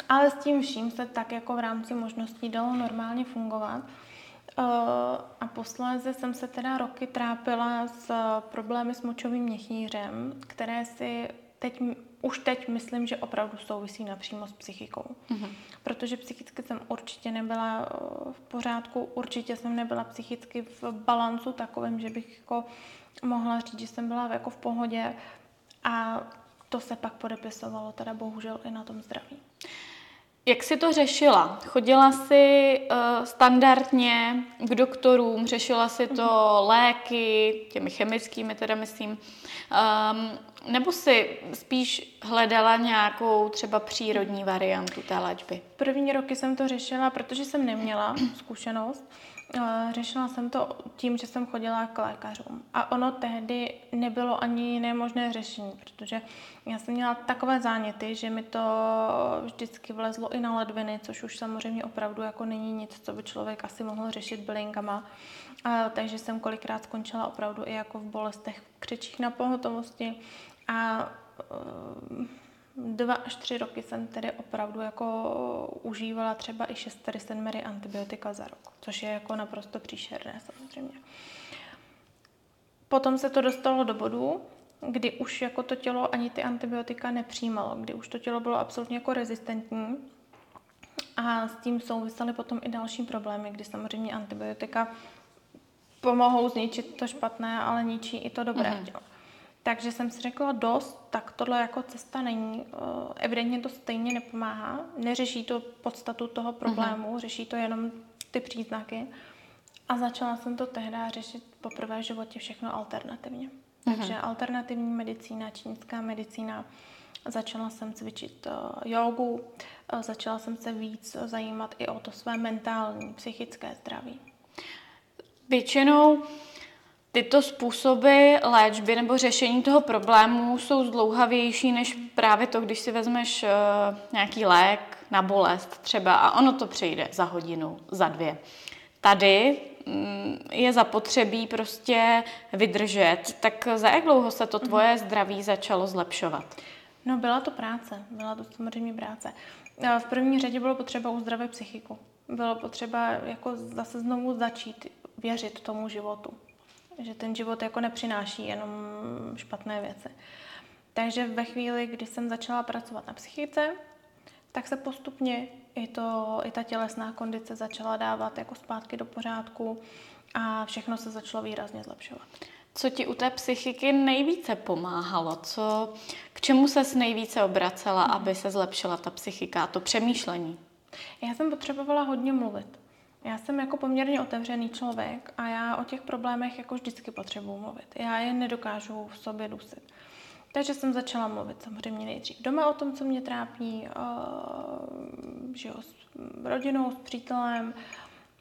ale s tím vším se tak jako v rámci možností dalo normálně fungovat. Uh, a posléze jsem se teda roky trápila s problémy s močovým měchýřem, které si teď, už teď myslím, že opravdu souvisí napřímo s psychikou. Mm-hmm. Protože psychicky jsem určitě nebyla eh, v pořádku, určitě jsem nebyla psychicky v balancu takovém, že bych jako mohla říct, že jsem byla jako v pohodě a to se pak podepisovalo teda bohužel i na tom zdraví. Jak jsi to řešila? Chodila jsi uh, standardně k doktorům, řešila si to mm-hmm. léky, těmi chemickými teda myslím, um, nebo si spíš hledala nějakou třeba přírodní variantu té léčby? První roky jsem to řešila, protože jsem neměla zkušenost. Řešila jsem to tím, že jsem chodila k lékařům. A ono tehdy nebylo ani jiné možné řešení, protože já jsem měla takové záněty, že mi to vždycky vlezlo i na ledviny, což už samozřejmě opravdu jako není nic, co by člověk asi mohl řešit bylinkama. A, takže jsem kolikrát skončila opravdu i jako v bolestech, křičích na pohotovosti. A dva až tři roky jsem tedy opravdu jako užívala třeba i 6 sedmery antibiotika za rok, což je jako naprosto příšerné samozřejmě. Potom se to dostalo do bodu, kdy už jako to tělo ani ty antibiotika nepřijímalo, kdy už to tělo bylo absolutně jako rezistentní a s tím souvisely potom i další problémy, kdy samozřejmě antibiotika pomohou zničit to špatné, ale ničí i to dobré mm-hmm. tělo. Takže jsem si řekla dost, tak tohle jako cesta není. Eh, evidentně to stejně nepomáhá. Neřeší to podstatu toho problému, uh-huh. řeší to jenom ty příznaky. A začala jsem to tehdy řešit poprvé v životě všechno alternativně. Uh-huh. Takže alternativní medicína, čínská medicína. Začala jsem cvičit uh, jogu, uh, začala jsem se víc zajímat i o to své mentální, psychické zdraví. Většinou tyto způsoby léčby nebo řešení toho problému jsou zdlouhavější než právě to, když si vezmeš uh, nějaký lék na bolest třeba a ono to přejde za hodinu, za dvě. Tady um, je zapotřebí prostě vydržet. Tak za jak dlouho se to tvoje mhm. zdraví začalo zlepšovat? No byla to práce, byla to samozřejmě práce. Eh, v první řadě bylo potřeba uzdravit psychiku. Bylo potřeba jako zase znovu začít věřit tomu životu že ten život jako nepřináší jenom špatné věci. Takže ve chvíli, kdy jsem začala pracovat na psychice, tak se postupně i, to, i ta tělesná kondice začala dávat jako zpátky do pořádku a všechno se začalo výrazně zlepšovat. Co ti u té psychiky nejvíce pomáhalo? Co, k čemu ses nejvíce obracela, mm-hmm. aby se zlepšila ta psychika, to přemýšlení? Já jsem potřebovala hodně mluvit. Já jsem jako poměrně otevřený člověk a já o těch problémech jako vždycky potřebuji mluvit. Já je nedokážu v sobě dusit. Takže jsem začala mluvit samozřejmě nejdřív doma o tom, co mě trápí, uh, že jo, s rodinou, s přítelem.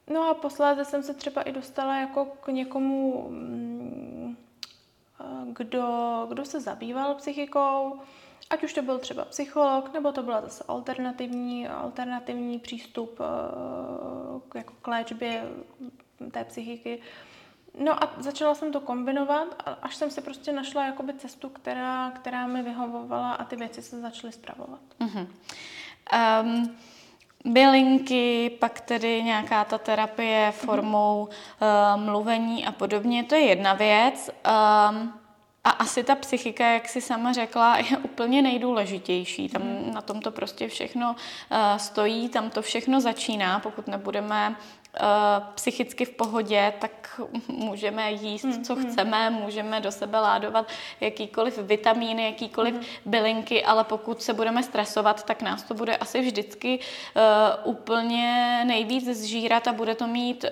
No a posléze jsem se třeba i dostala jako k někomu, mm, kdo, kdo se zabýval psychikou, Ať už to byl třeba psycholog, nebo to byla zase alternativní, alternativní přístup eh, jako k léčbě té psychiky. No a začala jsem to kombinovat, až jsem si prostě našla jakoby cestu, která, která mi vyhovovala a ty věci se začaly zpravovat. Uh-huh. Um, bylinky, pak tedy nějaká ta terapie formou uh, mluvení a podobně, to je jedna věc. Um, a asi ta psychika, jak si sama řekla, je úplně nejdůležitější. Tam hmm. na tom to prostě všechno uh, stojí, tam to všechno začíná. Pokud nebudeme uh, psychicky v pohodě, tak můžeme jíst, hmm. co hmm. chceme, můžeme do sebe ládovat jakýkoliv vitamíny, jakýkoliv hmm. bylinky, ale pokud se budeme stresovat, tak nás to bude asi vždycky uh, úplně nejvíc zžírat a bude to mít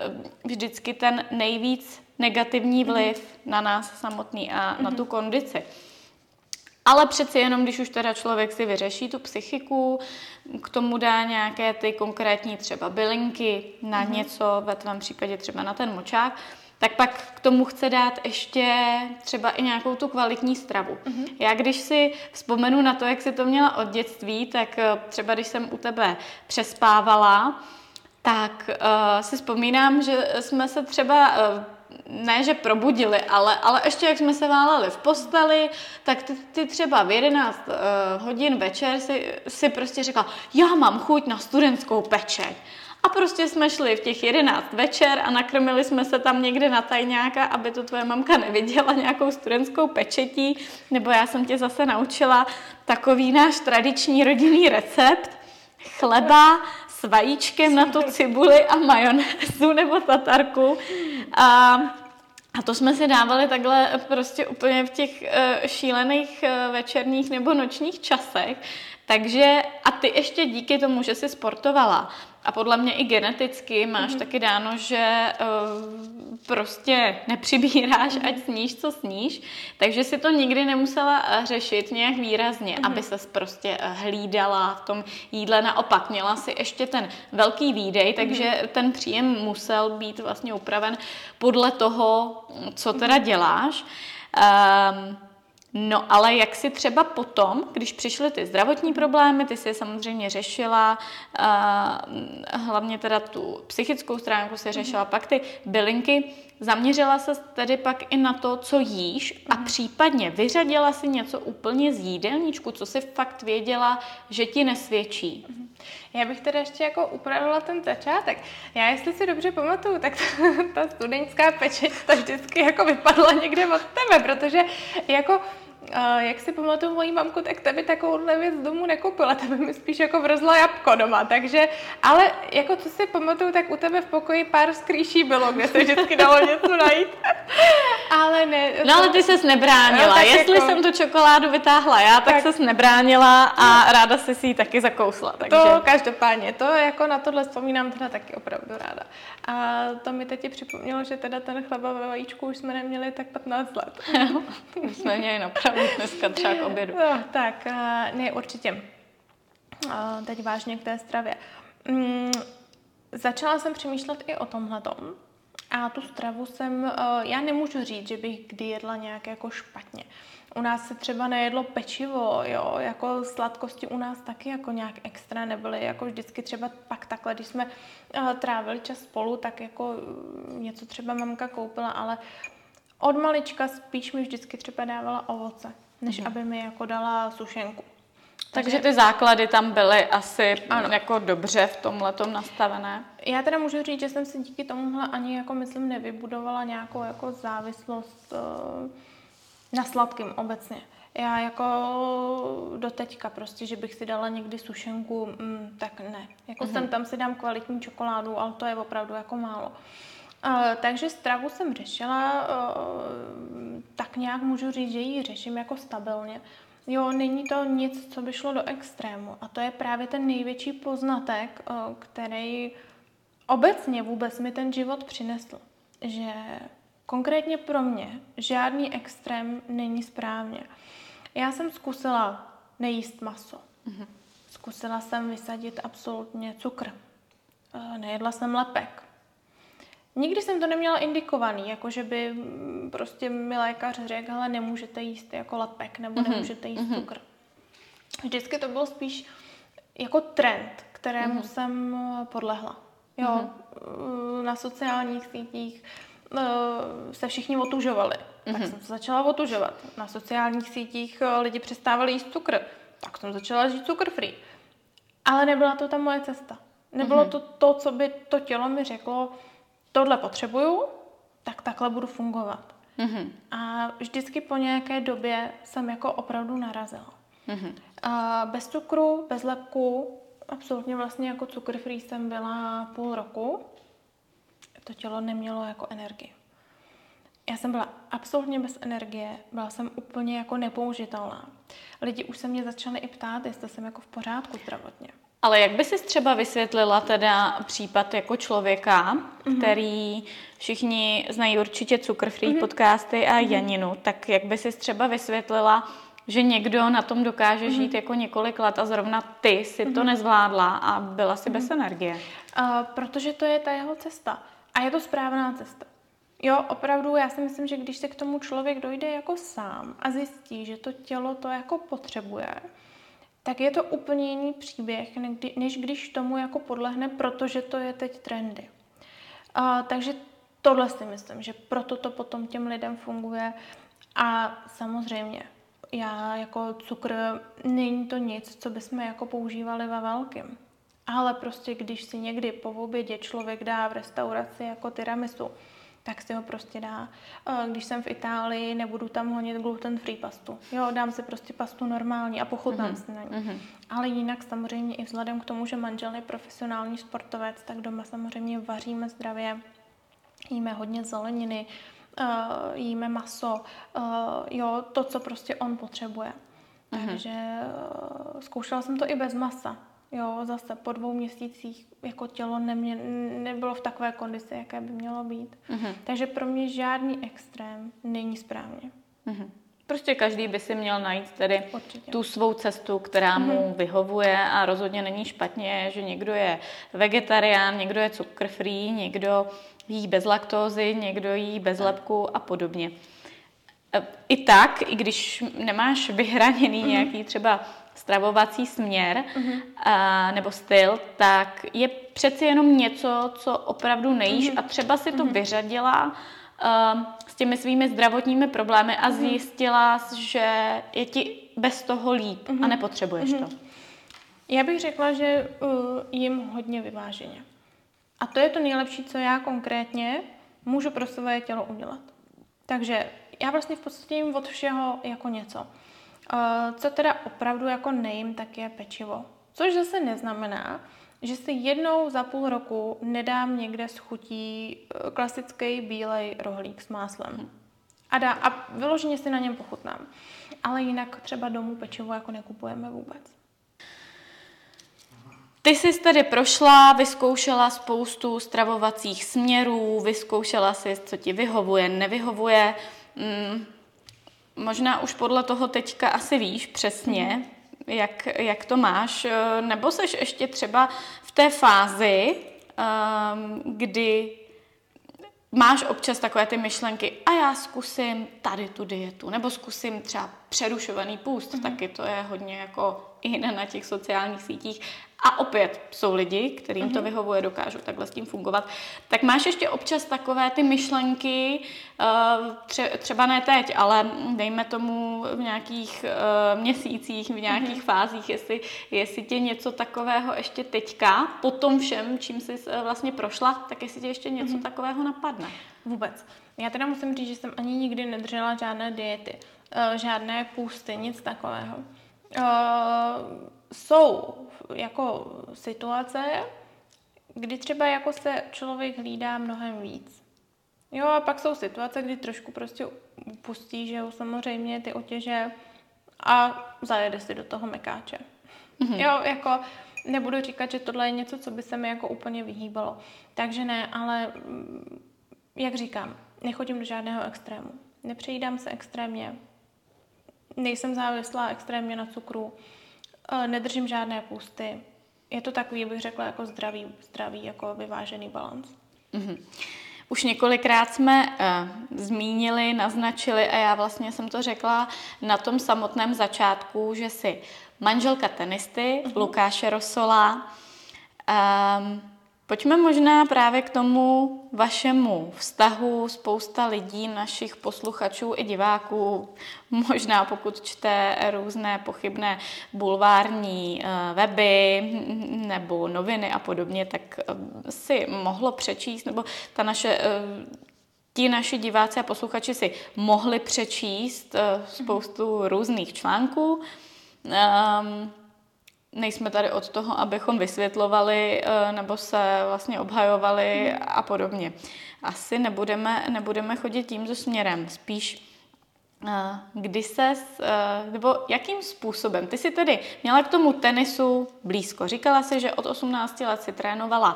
vždycky ten nejvíc negativní mhm. vliv mm-hmm. na nás samotný a mm-hmm. na tu kondici. Ale přeci jenom, když už teda člověk si vyřeší tu psychiku, k tomu dá nějaké ty konkrétní třeba bylinky na mm-hmm. něco, ve tvém případě třeba na ten močák, tak pak k tomu chce dát ještě třeba i nějakou tu kvalitní stravu. Mm-hmm. Já když si vzpomenu na to, jak si to měla od dětství, tak eh, třeba když jsem u tebe přespávala, tak uh, si vzpomínám, že jsme se třeba uh, ne, že probudili, ale, ale ještě jak jsme se váleli v posteli, tak ty, ty třeba v 11 uh, hodin večer si, si prostě řekla, já mám chuť na studentskou pečeť. A prostě jsme šli v těch 11 večer a nakrmili jsme se tam někde na tajňáka, aby to tvoje mamka neviděla nějakou studentskou pečetí, nebo já jsem tě zase naučila takový náš tradiční rodinný recept chleba s vajíčkem na to cibuli a majonézu nebo tatarku. A a to jsme si dávali takhle prostě úplně v těch uh, šílených uh, večerních nebo nočních časech. Takže a ty ještě díky tomu, že jsi sportovala a podle mě i geneticky máš mm-hmm. taky dáno, že uh, prostě nepřibíráš, mm-hmm. ať sníš, co sníš, takže si to nikdy nemusela eh, řešit nějak výrazně, mm-hmm. aby se prostě eh, hlídala v tom jídle. Naopak, měla si ještě ten velký výdej, takže mm-hmm. ten příjem musel být vlastně upraven podle toho, co teda mm-hmm. děláš. Um, No ale jak si třeba potom, když přišly ty zdravotní problémy, ty si je samozřejmě řešila, uh, hlavně teda tu psychickou stránku si řešila, mm-hmm. pak ty bylinky, zaměřila se tedy pak i na to, co jíš a mhm. případně vyřadila si něco úplně z jídelníčku, co si fakt věděla, že ti nesvědčí. Mm-hmm. Já bych teda ještě jako upravila ten začátek. Já, jestli si dobře pamatuju, tak ta, ta studentská pečeť to vždycky jako vypadla někde od tebe, protože jako jak si pamatuju mojí mamku, tak tebe takovouhle věc domů nekoupila, tebe mi spíš jako vrzla jabko doma, takže, ale jako co si pamatuju, tak u tebe v pokoji pár skrýší bylo, kde se vždycky dalo něco najít. ale ne. No ale ty ses nebránila, no, jestli jako... jsem tu čokoládu vytáhla já, tak, tak ses nebránila a no. ráda si si ji taky zakousla. Takže... To každopádně, to jako na tohle vzpomínám teda taky opravdu ráda. A to mi teď připomnělo, že teda ten chleba ve vajíčku už jsme neměli tak 15 let. už jsme měli napravdu dneska třeba k obědu. No, tak, ne, určitě. Teď vážně k té stravě. Mm, začala jsem přemýšlet i o tomhletom. A tu stravu jsem, já nemůžu říct, že bych kdy jedla nějak jako špatně. U nás se třeba nejedlo pečivo, jo, jako sladkosti u nás taky jako nějak extra nebyly, jako vždycky třeba pak takhle, když jsme uh, trávili čas spolu, tak jako něco třeba mamka koupila, ale od malička spíš mi vždycky třeba dávala ovoce, než mm. aby mi jako dala sušenku. Takže ty základy tam byly asi ano. jako dobře v tom letom nastavené. Já teda můžu říct, že jsem si díky tomuhle ani jako myslím nevybudovala nějakou jako závislost uh, na sladkým obecně. Já jako do teďka prostě, že bych si dala někdy sušenku, mm, tak ne. Jako mm-hmm. sem tam si dám kvalitní čokoládu, ale to je opravdu jako málo. Uh, takže stravu jsem řešila, uh, tak nějak můžu říct, že ji řeším jako stabilně. Jo, není to nic, co by šlo do extrému. A to je právě ten největší poznatek, uh, který obecně vůbec mi ten život přinesl. Že konkrétně pro mě žádný extrém není správně. Já jsem zkusila nejíst maso. Mm-hmm. Zkusila jsem vysadit absolutně cukr. Nejedla jsem lepek Nikdy jsem to neměla indikovaný, jako že by mm, prostě mi lékař řekl, ale nemůžete jíst jako lepek nebo mm-hmm. nemůžete jíst mm-hmm. cukr. Vždycky to byl spíš jako trend, kterému mm-hmm. jsem eh, podlehla. Jo, mm-hmm. na sociálních sítích uh, se všichni otužovali. Mm-hmm. Tak mhm. jsem se začala otužovat. Na sociálních sítích lidi přestávali jíst cukr. Tak jsem začala žít cukr free. Ale nebyla to ta moje cesta. Nebylo mm-hmm. to to, co by to tělo mi řeklo, tohle potřebuju, tak takhle budu fungovat. Mm-hmm. A vždycky po nějaké době jsem jako opravdu narazila. Mm-hmm. A bez cukru, bez lepku, absolutně vlastně jako cukr free jsem byla půl roku. To tělo nemělo jako energii. Já jsem byla absolutně bez energie, byla jsem úplně jako nepoužitelná. Lidi už se mě začali i ptát, jestli jsem jako v pořádku zdravotně. Ale jak by si třeba vysvětlila teda případ jako člověka, mm-hmm. který všichni znají určitě Cukr Free mm-hmm. podcasty a mm-hmm. Janinu, tak jak by si třeba vysvětlila, že někdo na tom dokáže mm-hmm. žít jako několik let a zrovna ty si mm-hmm. to nezvládla a byla si mm-hmm. bez energie? Uh, protože to je ta jeho cesta. A je to správná cesta. Jo, opravdu, já si myslím, že když se k tomu člověk dojde jako sám a zjistí, že to tělo to jako potřebuje, tak je to úplně jiný příběh, než když tomu jako podlehne, protože to je teď trendy. Uh, takže tohle si myslím, že proto to potom těm lidem funguje. A samozřejmě, já jako cukr, není to nic, co bychom jako používali ve velkém. Ale prostě, když si někdy po obědě člověk dá v restauraci jako tiramisu, tak si ho prostě dá. Když jsem v Itálii, nebudu tam honit gluten free pastu. Jo, dám si prostě pastu normální a pochutnám mm-hmm. si na ní. Mm-hmm. Ale jinak samozřejmě i vzhledem k tomu, že manžel je profesionální sportovec, tak doma samozřejmě vaříme zdravě, jíme hodně zeleniny, uh, jíme maso, uh, jo, to, co prostě on potřebuje. Mm-hmm. Takže zkoušela jsem to i bez masa. Jo, zase po dvou měsících jako tělo nemě, nebylo v takové kondici, jaké by mělo být. Mm-hmm. Takže pro mě žádný extrém není správně. Mm-hmm. Prostě každý by si měl najít tedy Určitě. tu svou cestu, která mu mm-hmm. vyhovuje a rozhodně není špatně, že někdo je vegetarián, někdo je cukr free, někdo jí bez laktózy, někdo jí bez lepku a podobně. E, I tak, i když nemáš vyhraněný mm-hmm. nějaký třeba stravovací směr mm-hmm. a, nebo styl, tak je přeci jenom něco, co opravdu nejíš mm-hmm. a třeba si to mm-hmm. vyřadila uh, s těmi svými zdravotními problémy a mm-hmm. zjistila, že je ti bez toho líp mm-hmm. a nepotřebuješ mm-hmm. to. Já bych řekla, že uh, jim hodně vyváženě. A to je to nejlepší, co já konkrétně můžu pro své tělo udělat. Takže já vlastně v podstatě jim od všeho jako něco. Uh, co teda opravdu jako nejím, tak je pečivo. Což zase neznamená, že si jednou za půl roku nedám někde s chutí eh, klasický bílej rohlík s máslem. A, dá, a vyloženě si na něm pochutnám. Ale jinak třeba domů pečivo jako nekupujeme vůbec. Ty jsi tedy prošla, vyzkoušela spoustu stravovacích směrů, vyzkoušela si, co ti vyhovuje, nevyhovuje. Mm, možná už podle toho teďka asi víš přesně, mm. jak, jak to máš, nebo seš ještě třeba v té fázi, um, kdy máš občas takové ty myšlenky a já zkusím tady tu dietu, nebo zkusím třeba přerušovaný půst, mm. taky to je hodně jako i na těch sociálních sítích. A opět jsou lidi, kterým mm-hmm. to mhm. vyhovuje, dokážou takhle s tím fungovat. Tak máš ještě občas takové ty myšlenky, eh, tře- třeba ne teď, ale dejme tomu v nějakých uh, měsících, v nějakých mm-hmm. fázích, jestli, jestli tě něco takového ještě teďka, po tom všem, čím jsi eh, vlastně prošla, tak jestli tě ještě něco mm-hmm. takového napadne. Vůbec. Já teda musím říct, že jsem ani nikdy nedržela žádné diety, žádné půsty, nic takového. Uh, jsou jako situace, kdy třeba jako se člověk hlídá mnohem víc. Jo, a pak jsou situace, kdy trošku prostě upustí, že jo, samozřejmě ty otěže a zajede si do toho mekáče. Mm-hmm. Jo, jako nebudu říkat, že tohle je něco, co by se mi jako úplně vyhýbalo. Takže ne, ale mm, jak říkám, nechodím do žádného extrému. Nepřejídám se extrémně, nejsem závislá extrémně na cukru, eh, nedržím žádné půsty. Je to takový, bych řekla, jako zdravý, zdravý jako vyvážený balans. Mm-hmm. Už několikrát jsme uh, zmínili, naznačili a já vlastně jsem to řekla na tom samotném začátku, že si manželka tenisty, mm-hmm. Lukáše Rosola, um, Pojďme možná právě k tomu vašemu vztahu. Spousta lidí, našich posluchačů i diváků, možná pokud čte různé pochybné bulvární eh, weby nebo noviny a podobně, tak eh, si mohlo přečíst, nebo ta naše eh, ti naši diváci a posluchači si mohli přečíst spoustu různých článků. Um, nejsme tady od toho, abychom vysvětlovali eh, nebo se vlastně obhajovali a podobně. Asi nebudeme, nebudeme chodit tímto směrem, spíš eh, kdy se, eh, nebo jakým způsobem? Ty jsi tedy měla k tomu tenisu blízko. Říkala si, že od 18 let si trénovala,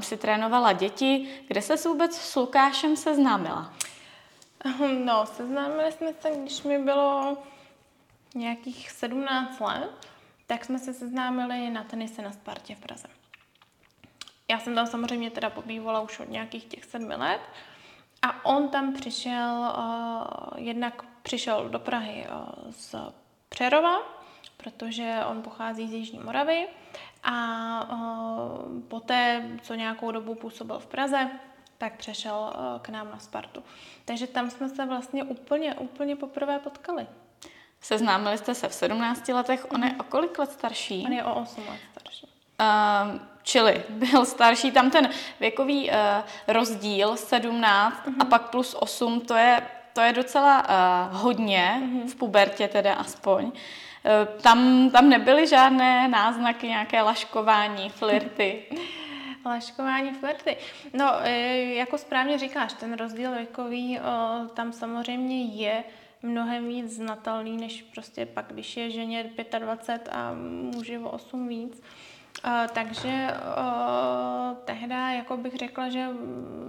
si trénovala děti. Kde se vůbec s Lukášem seznámila? No, seznámili jsme se, když mi bylo nějakých 17 let, tak jsme se seznámili na tenise na Spartě v Praze. Já jsem tam samozřejmě teda pobývala už od nějakých těch sedmi let a on tam přišel, uh, jednak přišel do Prahy uh, z Přerova, protože on pochází z Jižní Moravy a uh, poté, co nějakou dobu působil v Praze, tak přešel uh, k nám na Spartu. Takže tam jsme se vlastně úplně, úplně poprvé potkali. Seznámili jste se v 17 letech, on je o kolik let starší? On je o 8 let starší. Uh, čili byl starší, tam ten věkový uh, rozdíl 17 uh-huh. a mhm. pak plus 8, to je, to je docela uh, hodně, uh-huh. v pubertě teda aspoň. Uh, tam, tam nebyly žádné náznaky, nějaké laškování, flirty. Laškování, flirty. No, jako správně říkáš, ten rozdíl věkový tam samozřejmě je mnohem víc znatelný, než prostě pak, když je ženě 25 a muži o 8 víc. Uh, takže uh, tehdy jako bych řekla, že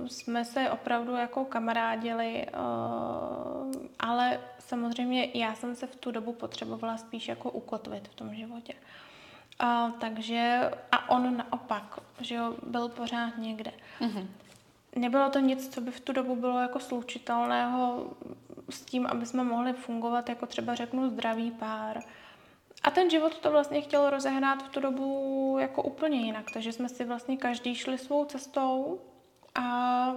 jsme se opravdu jako kamarádili, uh, ale samozřejmě já jsem se v tu dobu potřebovala spíš jako ukotvit v tom životě. Uh, takže a on naopak, že jo, byl pořád někde. Mm-hmm. Nebylo to nic, co by v tu dobu bylo jako slučitelného s tím, aby jsme mohli fungovat jako třeba řeknu zdravý pár. A ten život to vlastně chtěl rozehrát v tu dobu jako úplně jinak, takže jsme si vlastně každý šli svou cestou a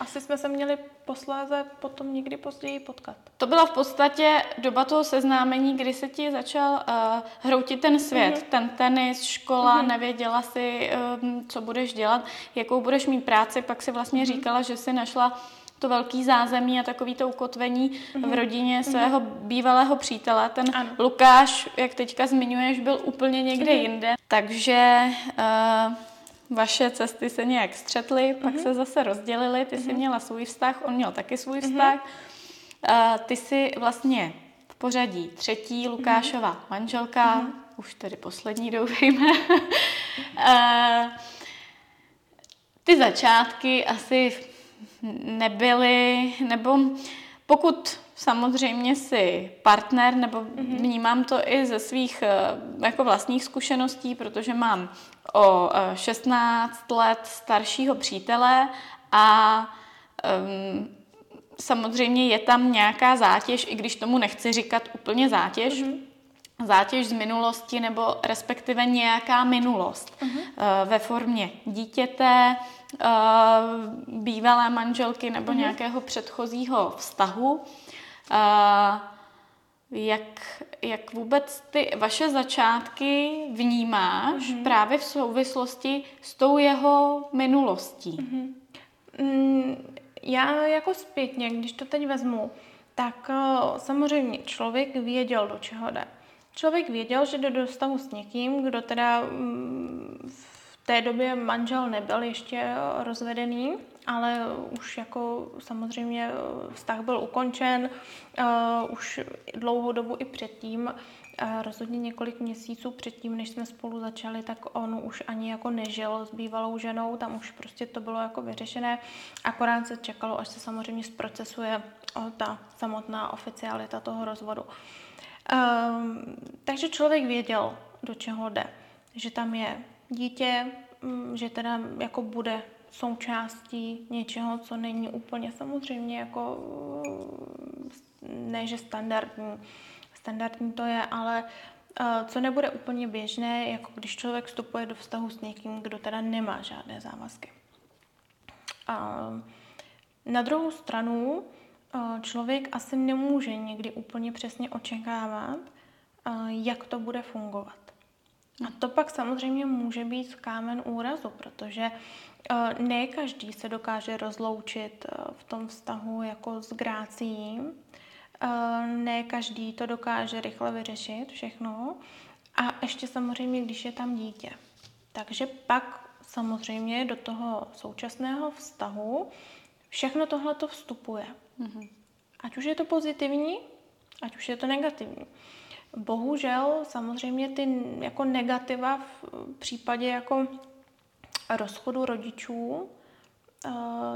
asi jsme se měli posléze potom někdy později potkat. To byla v podstatě doba toho seznámení, kdy se ti začal uh, hroutit ten svět, mm-hmm. ten tenis, škola, mm-hmm. nevěděla si, um, co budeš dělat, jakou budeš mít práci, pak si vlastně mm-hmm. říkala, že si našla to velký zázemí a takový to ukotvení mm-hmm. v mhm. rodině mhm. svého mm-hmm. bývalého přítele. Ten ano. Lukáš, jak teďka zmiňuješ, byl úplně někde mm-hmm. jinde. Takže uh, vaše cesty se nějak střetly, pak mm-hmm. se zase rozdělily. Ty mm-hmm. jsi měla svůj vztah, on měl taky svůj mhm. vztah. Mm-hmm. Uh, ty jsi vlastně v pořadí třetí Lukášova mm-hmm. manželka, mm-hmm. už tedy poslední doufejme. uh, ty začátky asi nebyly, nebo pokud samozřejmě si partner, nebo mm-hmm. vnímám to i ze svých eh, jako vlastních zkušeností, protože mám o 16 eh, let staršího přítele a um, samozřejmě je tam nějaká zátěž, i když tomu nechci říkat úplně zátěž, mm-hmm. zátěž z minulosti nebo respektive nějaká minulost mm-hmm. ve formě dítěte, uh, bývalé manželky nebo mm-hmm. nějakého předchozího vztahu. Uh, jak, jak vůbec ty vaše začátky vnímáš mm-hmm. právě v souvislosti s tou jeho minulostí? Mm-hmm. Mm, já jako zpětně, když to teď vezmu, tak uh, samozřejmě člověk věděl, do čeho jde. Člověk věděl, že jde do stavu s někým, kdo teda mm, v té době manžel nebyl ještě rozvedený, ale už jako samozřejmě vztah byl ukončen, uh, už dlouhou dobu i předtím, uh, rozhodně několik měsíců předtím, než jsme spolu začali, tak on už ani jako nežil s bývalou ženou, tam už prostě to bylo jako vyřešené, akorát se čekalo, až se samozřejmě zprocesuje ta samotná oficialita toho rozvodu. Um, takže člověk věděl, do čeho jde, že tam je dítě, mm, že teda jako bude součástí něčeho, co není úplně samozřejmě jako ne, že standardní. Standardní to je, ale uh, co nebude úplně běžné, jako když člověk vstupuje do vztahu s někým, kdo teda nemá žádné závazky. Uh, na druhou stranu uh, člověk asi nemůže někdy úplně přesně očekávat, uh, jak to bude fungovat. A to pak samozřejmě může být kámen úrazu, protože Eh, ne každý se dokáže rozloučit eh, v tom vztahu jako s grácií. Eh, ne každý to dokáže rychle vyřešit všechno. A ještě samozřejmě, když je tam dítě. Takže pak samozřejmě do toho současného vztahu všechno tohle to vstupuje. Mm-hmm. Ať už je to pozitivní, ať už je to negativní. Bohužel samozřejmě ty jako negativa v případě jako rozchodu rodičů, eh,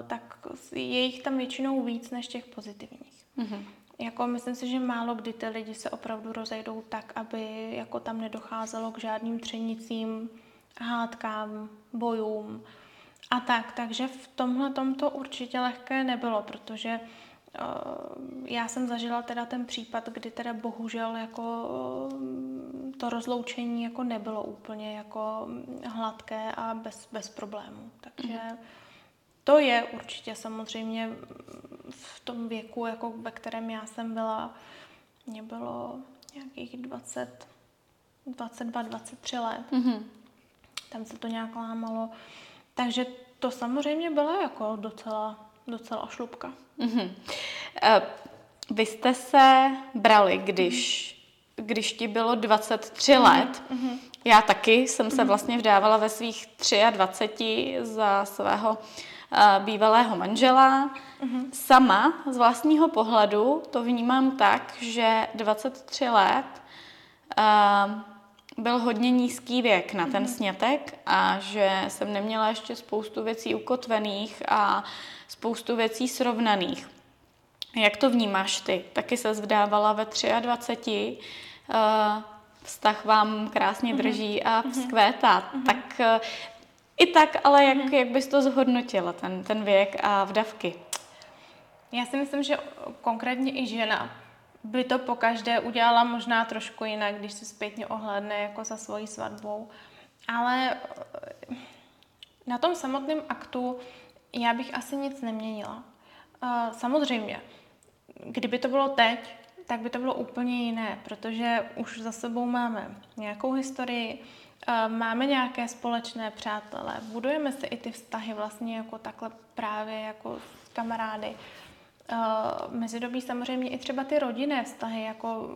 tak je jich tam většinou víc než těch pozitivních. Mm-hmm. jako myslím si, že málo kdy ty lidi se opravdu rozejdou tak, aby jako tam nedocházelo k žádným třenicím, hádkám, bojům a tak. Takže v tomhle to určitě lehké nebylo, protože uh, já jsem zažila teda ten případ, kdy teda bohužel jako uh, to rozloučení jako nebylo úplně jako hladké a bez, bez problémů. Takže mm-hmm. to je určitě samozřejmě v tom věku, jako ve kterém já jsem byla, mě bylo nějakých 20, 22, 23 let. Mm-hmm. Tam se to nějak lámalo. Takže to samozřejmě byla jako docela, docela šlubka. Mm-hmm. Vy jste se brali, když, mm-hmm. když ti bylo 23 mm-hmm. let. Mm-hmm. Já taky jsem se mm-hmm. vlastně vdávala ve svých 23 za svého bývalého manžela. Mm-hmm. Sama z vlastního pohledu to vnímám tak, že 23 let uh, byl hodně nízký věk na ten mm-hmm. snětek a že jsem neměla ještě spoustu věcí ukotvených a spoustu věcí srovnaných. Jak to vnímáš ty? Taky se vdávala ve 23. Uh, vztah vám krásně mhm. drží a mhm. vzkvétá. Tak uh, i tak, ale jak, jak bys to zhodnotila, ten, ten věk a vdavky? Já si myslím, že konkrétně i žena by to po každé udělala možná trošku jinak, když se zpětně ohledne jako za svojí svatbou. Ale eh, na tom samotném aktu já bych asi nic neměnila. Eh, samozřejmě, kdyby to bylo teď, tak by to bylo úplně jiné, protože už za sebou máme nějakou historii, eh, máme nějaké společné přátelé, budujeme si i ty vztahy vlastně jako takhle právě jako kamarády. Uh, mezidobí samozřejmě i třeba ty rodinné vztahy jako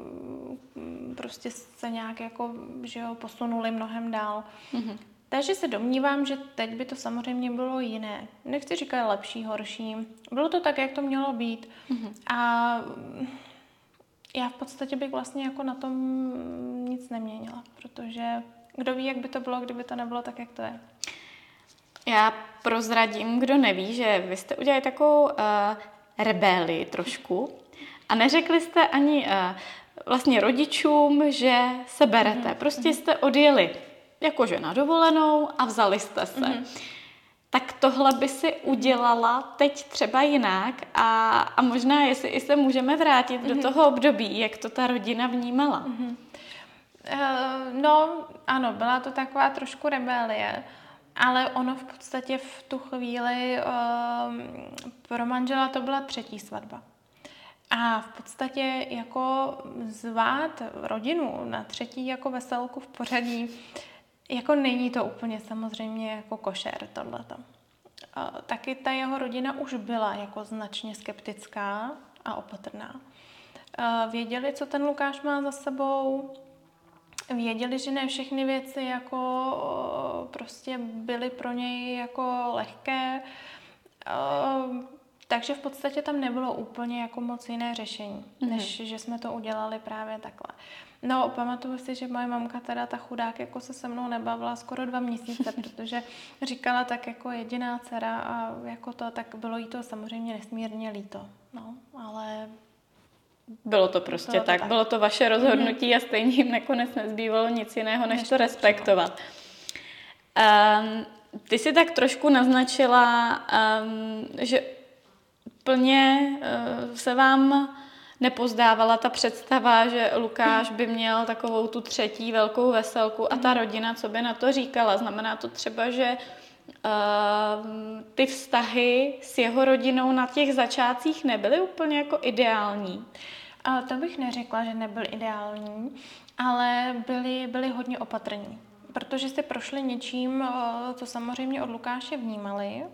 mm, prostě se nějak jako, že jo, posunuli mnohem dál. Mm-hmm. Takže se domnívám, že teď by to samozřejmě bylo jiné. Nechci říkat lepší, horší. Bylo to tak, jak to mělo být. Mm-hmm. A já v podstatě bych vlastně jako na tom nic neměnila, protože kdo ví, jak by to bylo, kdyby to nebylo tak, jak to je. Já prozradím, kdo neví, že vy jste udělali takovou uh, rebeli trošku a neřekli jste ani uh, vlastně rodičům, že se berete. Mm-hmm. Prostě mhm. jste odjeli jakože na dovolenou a vzali jste se. Mm-hmm. Tak tohle by si udělala teď třeba jinak a, a možná, jestli i se můžeme vrátit mm-hmm. do mhm. toho období, jak to ta rodina vnímala. Mm-hmm. Uh, no, ano, byla to taková trošku rebelie. Ale ono v podstatě v tu chvíli uh, pro manžela to byla třetí svatba. A v podstatě jako zvát rodinu na třetí jako veselku v pořadí, jako není to úplně samozřejmě jako košer tohleto. Uh, taky ta jeho rodina už byla jako značně skeptická a opatrná. Uh, věděli, co ten Lukáš má za sebou, věděli, že ne všechny věci jako prostě byly pro něj jako lehké, takže v podstatě tam nebylo úplně jako moc jiné řešení, mm-hmm. než že jsme to udělali právě takhle. No, pamatuju si, že moje mamka teda ta chudák jako se se mnou nebavila skoro dva měsíce, protože říkala tak jako jediná dcera a jako to, tak bylo jí to samozřejmě nesmírně líto. No, ale bylo to prostě bylo to tak. tak. Bylo to vaše rozhodnutí mm-hmm. a stejně jim nakonec nezbývalo nic jiného, než, než to respektovat. Um, ty si tak trošku naznačila, um, že plně uh, se vám nepozdávala ta představa, že Lukáš by měl takovou tu třetí velkou veselku a ta mhm. rodina, co by na to říkala. Znamená to třeba, že uh, ty vztahy s jeho rodinou na těch začátcích nebyly úplně jako ideální. A to bych neřekla, že nebyl ideální, ale byli, byli hodně opatrní protože jste prošli něčím, eh, co samozřejmě od Lukáše vnímali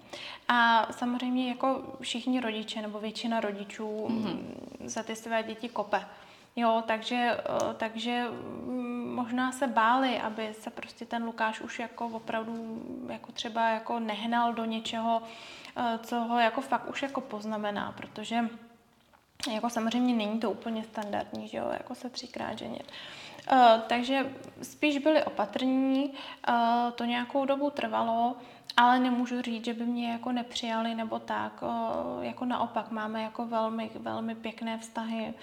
a samozřejmě jako všichni rodiče nebo většina rodičů mm-hmm. za ty své děti kope. Jo, takže, eh, takže mm, možná se báli, aby se prostě ten Lukáš už jako opravdu jako třeba jako nehnal do něčeho, eh, co ho jako fakt už jako poznamená, protože jako samozřejmě není to úplně standardní, že jo, jako se třikrát ženit. Uh, takže spíš byli opatrní, uh, to nějakou dobu trvalo, ale nemůžu říct, že by mě jako nepřijali nebo tak. Jako naopak máme jako velmi, velmi pěkné vztahy.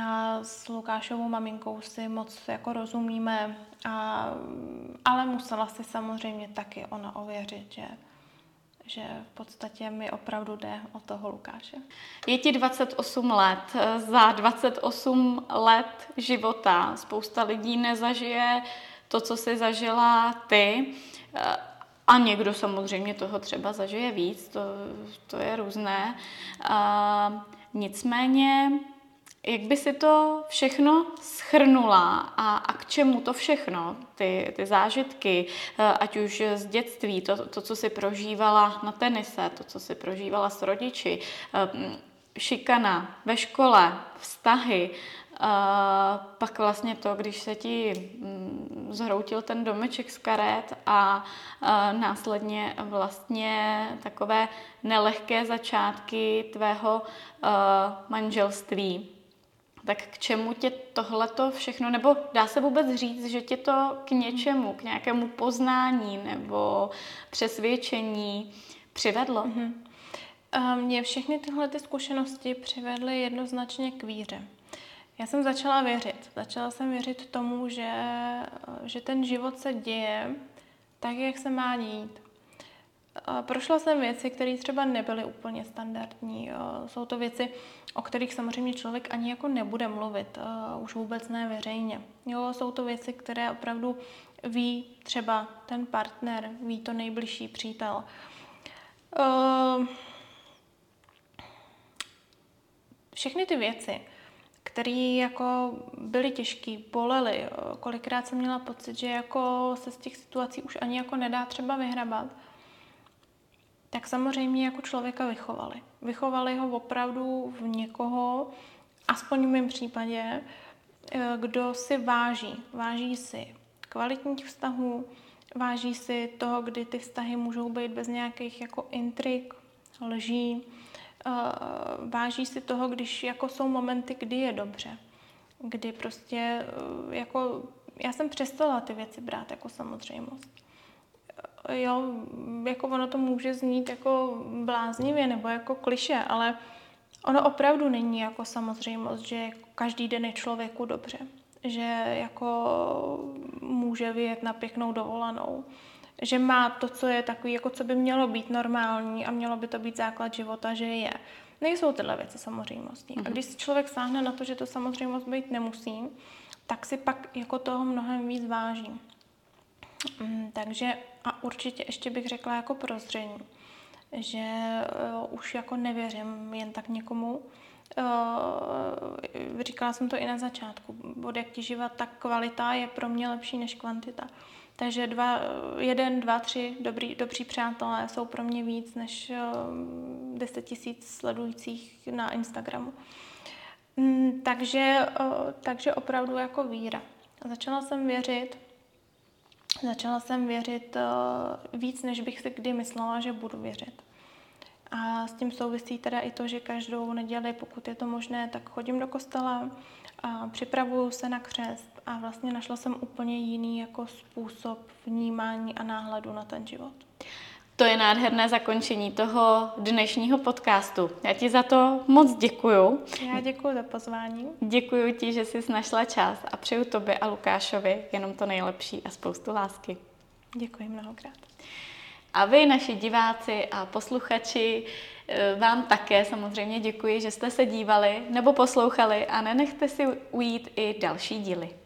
A s Lukášovou maminkou si moc jako rozumíme, a, ale musela si samozřejmě taky ona ověřit, že že v podstatě mi opravdu jde o toho Lukáše. Je ti 28 let. Za 28 let života spousta lidí nezažije to, co jsi zažila ty. A někdo samozřejmě toho třeba zažije víc, to, to je různé. Nicméně jak by si to všechno schrnula a, a k čemu to všechno, ty, ty zážitky, eh, ať už z dětství, to, to, co si prožívala na tenise, to, co si prožívala s rodiči, eh, šikana ve škole, vztahy, a eh, pak vlastně to, když se ti mm, zhroutil ten domeček z karet a, následně vlastně takové nelehké začátky tvého manželství tak k čemu tě tohleto všechno, nebo dá se vůbec říct, že tě to k něčemu, k nějakému poznání nebo přesvědčení přivedlo? Mm-hmm. Mě všechny tyhle ty zkušenosti přivedly jednoznačně k víře. Já jsem začala věřit. Začala jsem věřit tomu, že, že ten život se děje tak, jak se má dít. Prošla jsem věci, které třeba nebyly úplně standardní. Jsou to věci, o kterých samozřejmě člověk ani jako nebude mluvit, už vůbec ne veřejně. Jo, jsou to věci, které opravdu ví třeba ten partner, ví to nejbližší přítel. Všechny ty věci, které jako byly těžké, bolely, kolikrát jsem měla pocit, že jako se z těch situací už ani jako nedá třeba vyhrabat, tak samozřejmě jako člověka vychovali. Vychovali ho opravdu v někoho, aspoň v mém případě, eh, kdo si váží. Váží si kvalitních vztahů, váží si toho, kdy ty vztahy můžou být bez nějakých jako intrik, lží, eh, váží si toho, když jako jsou momenty, kdy je dobře, kdy prostě eh, jako já jsem přestala ty věci brát jako samozřejmost jo, jako ono to může znít jako bláznivě nebo jako kliše, ale ono opravdu není jako samozřejmost, že každý den je člověku dobře, že jako může vyjet na pěknou dovolenou, že má to, co je takový, jako co by mělo být normální a mělo by to být základ života, že je. Nejsou tyhle věci samozřejmostí. A mhm. když si člověk sáhne na to, že to samozřejmost být nemusí, tak si pak jako toho mnohem víc váží. Mm, takže a určitě ještě bych řekla jako prozření, že uh, už jako nevěřím jen tak někomu. Uh, říkala jsem to i na začátku. Od jak ti živa, tak kvalita je pro mě lepší než kvantita. Takže dva, jeden, dva, tři dobrý, dobří přátelé jsou pro mě víc než uh, 10 tisíc sledujících na Instagramu. Mm, takže, uh, takže opravdu jako víra. Začala jsem věřit, Začala jsem věřit uh, víc, než bych si kdy myslela, že budu věřit. A s tím souvisí teda i to, že každou neděli, pokud je to možné, tak chodím do kostela, a připravuju se na křest a vlastně našla jsem úplně jiný jako způsob vnímání a náhledu na ten život. To je nádherné zakončení toho dnešního podcastu. Já ti za to moc děkuju. Já děkuji za pozvání. Děkuji ti, že jsi našla čas a přeju tobě a Lukášovi jenom to nejlepší a spoustu lásky. Děkuji mnohokrát. A vy, naši diváci a posluchači, eh, vám také samozřejmě děkuji, že jste se dívali nebo poslouchali a nenechte si ujít i další díly.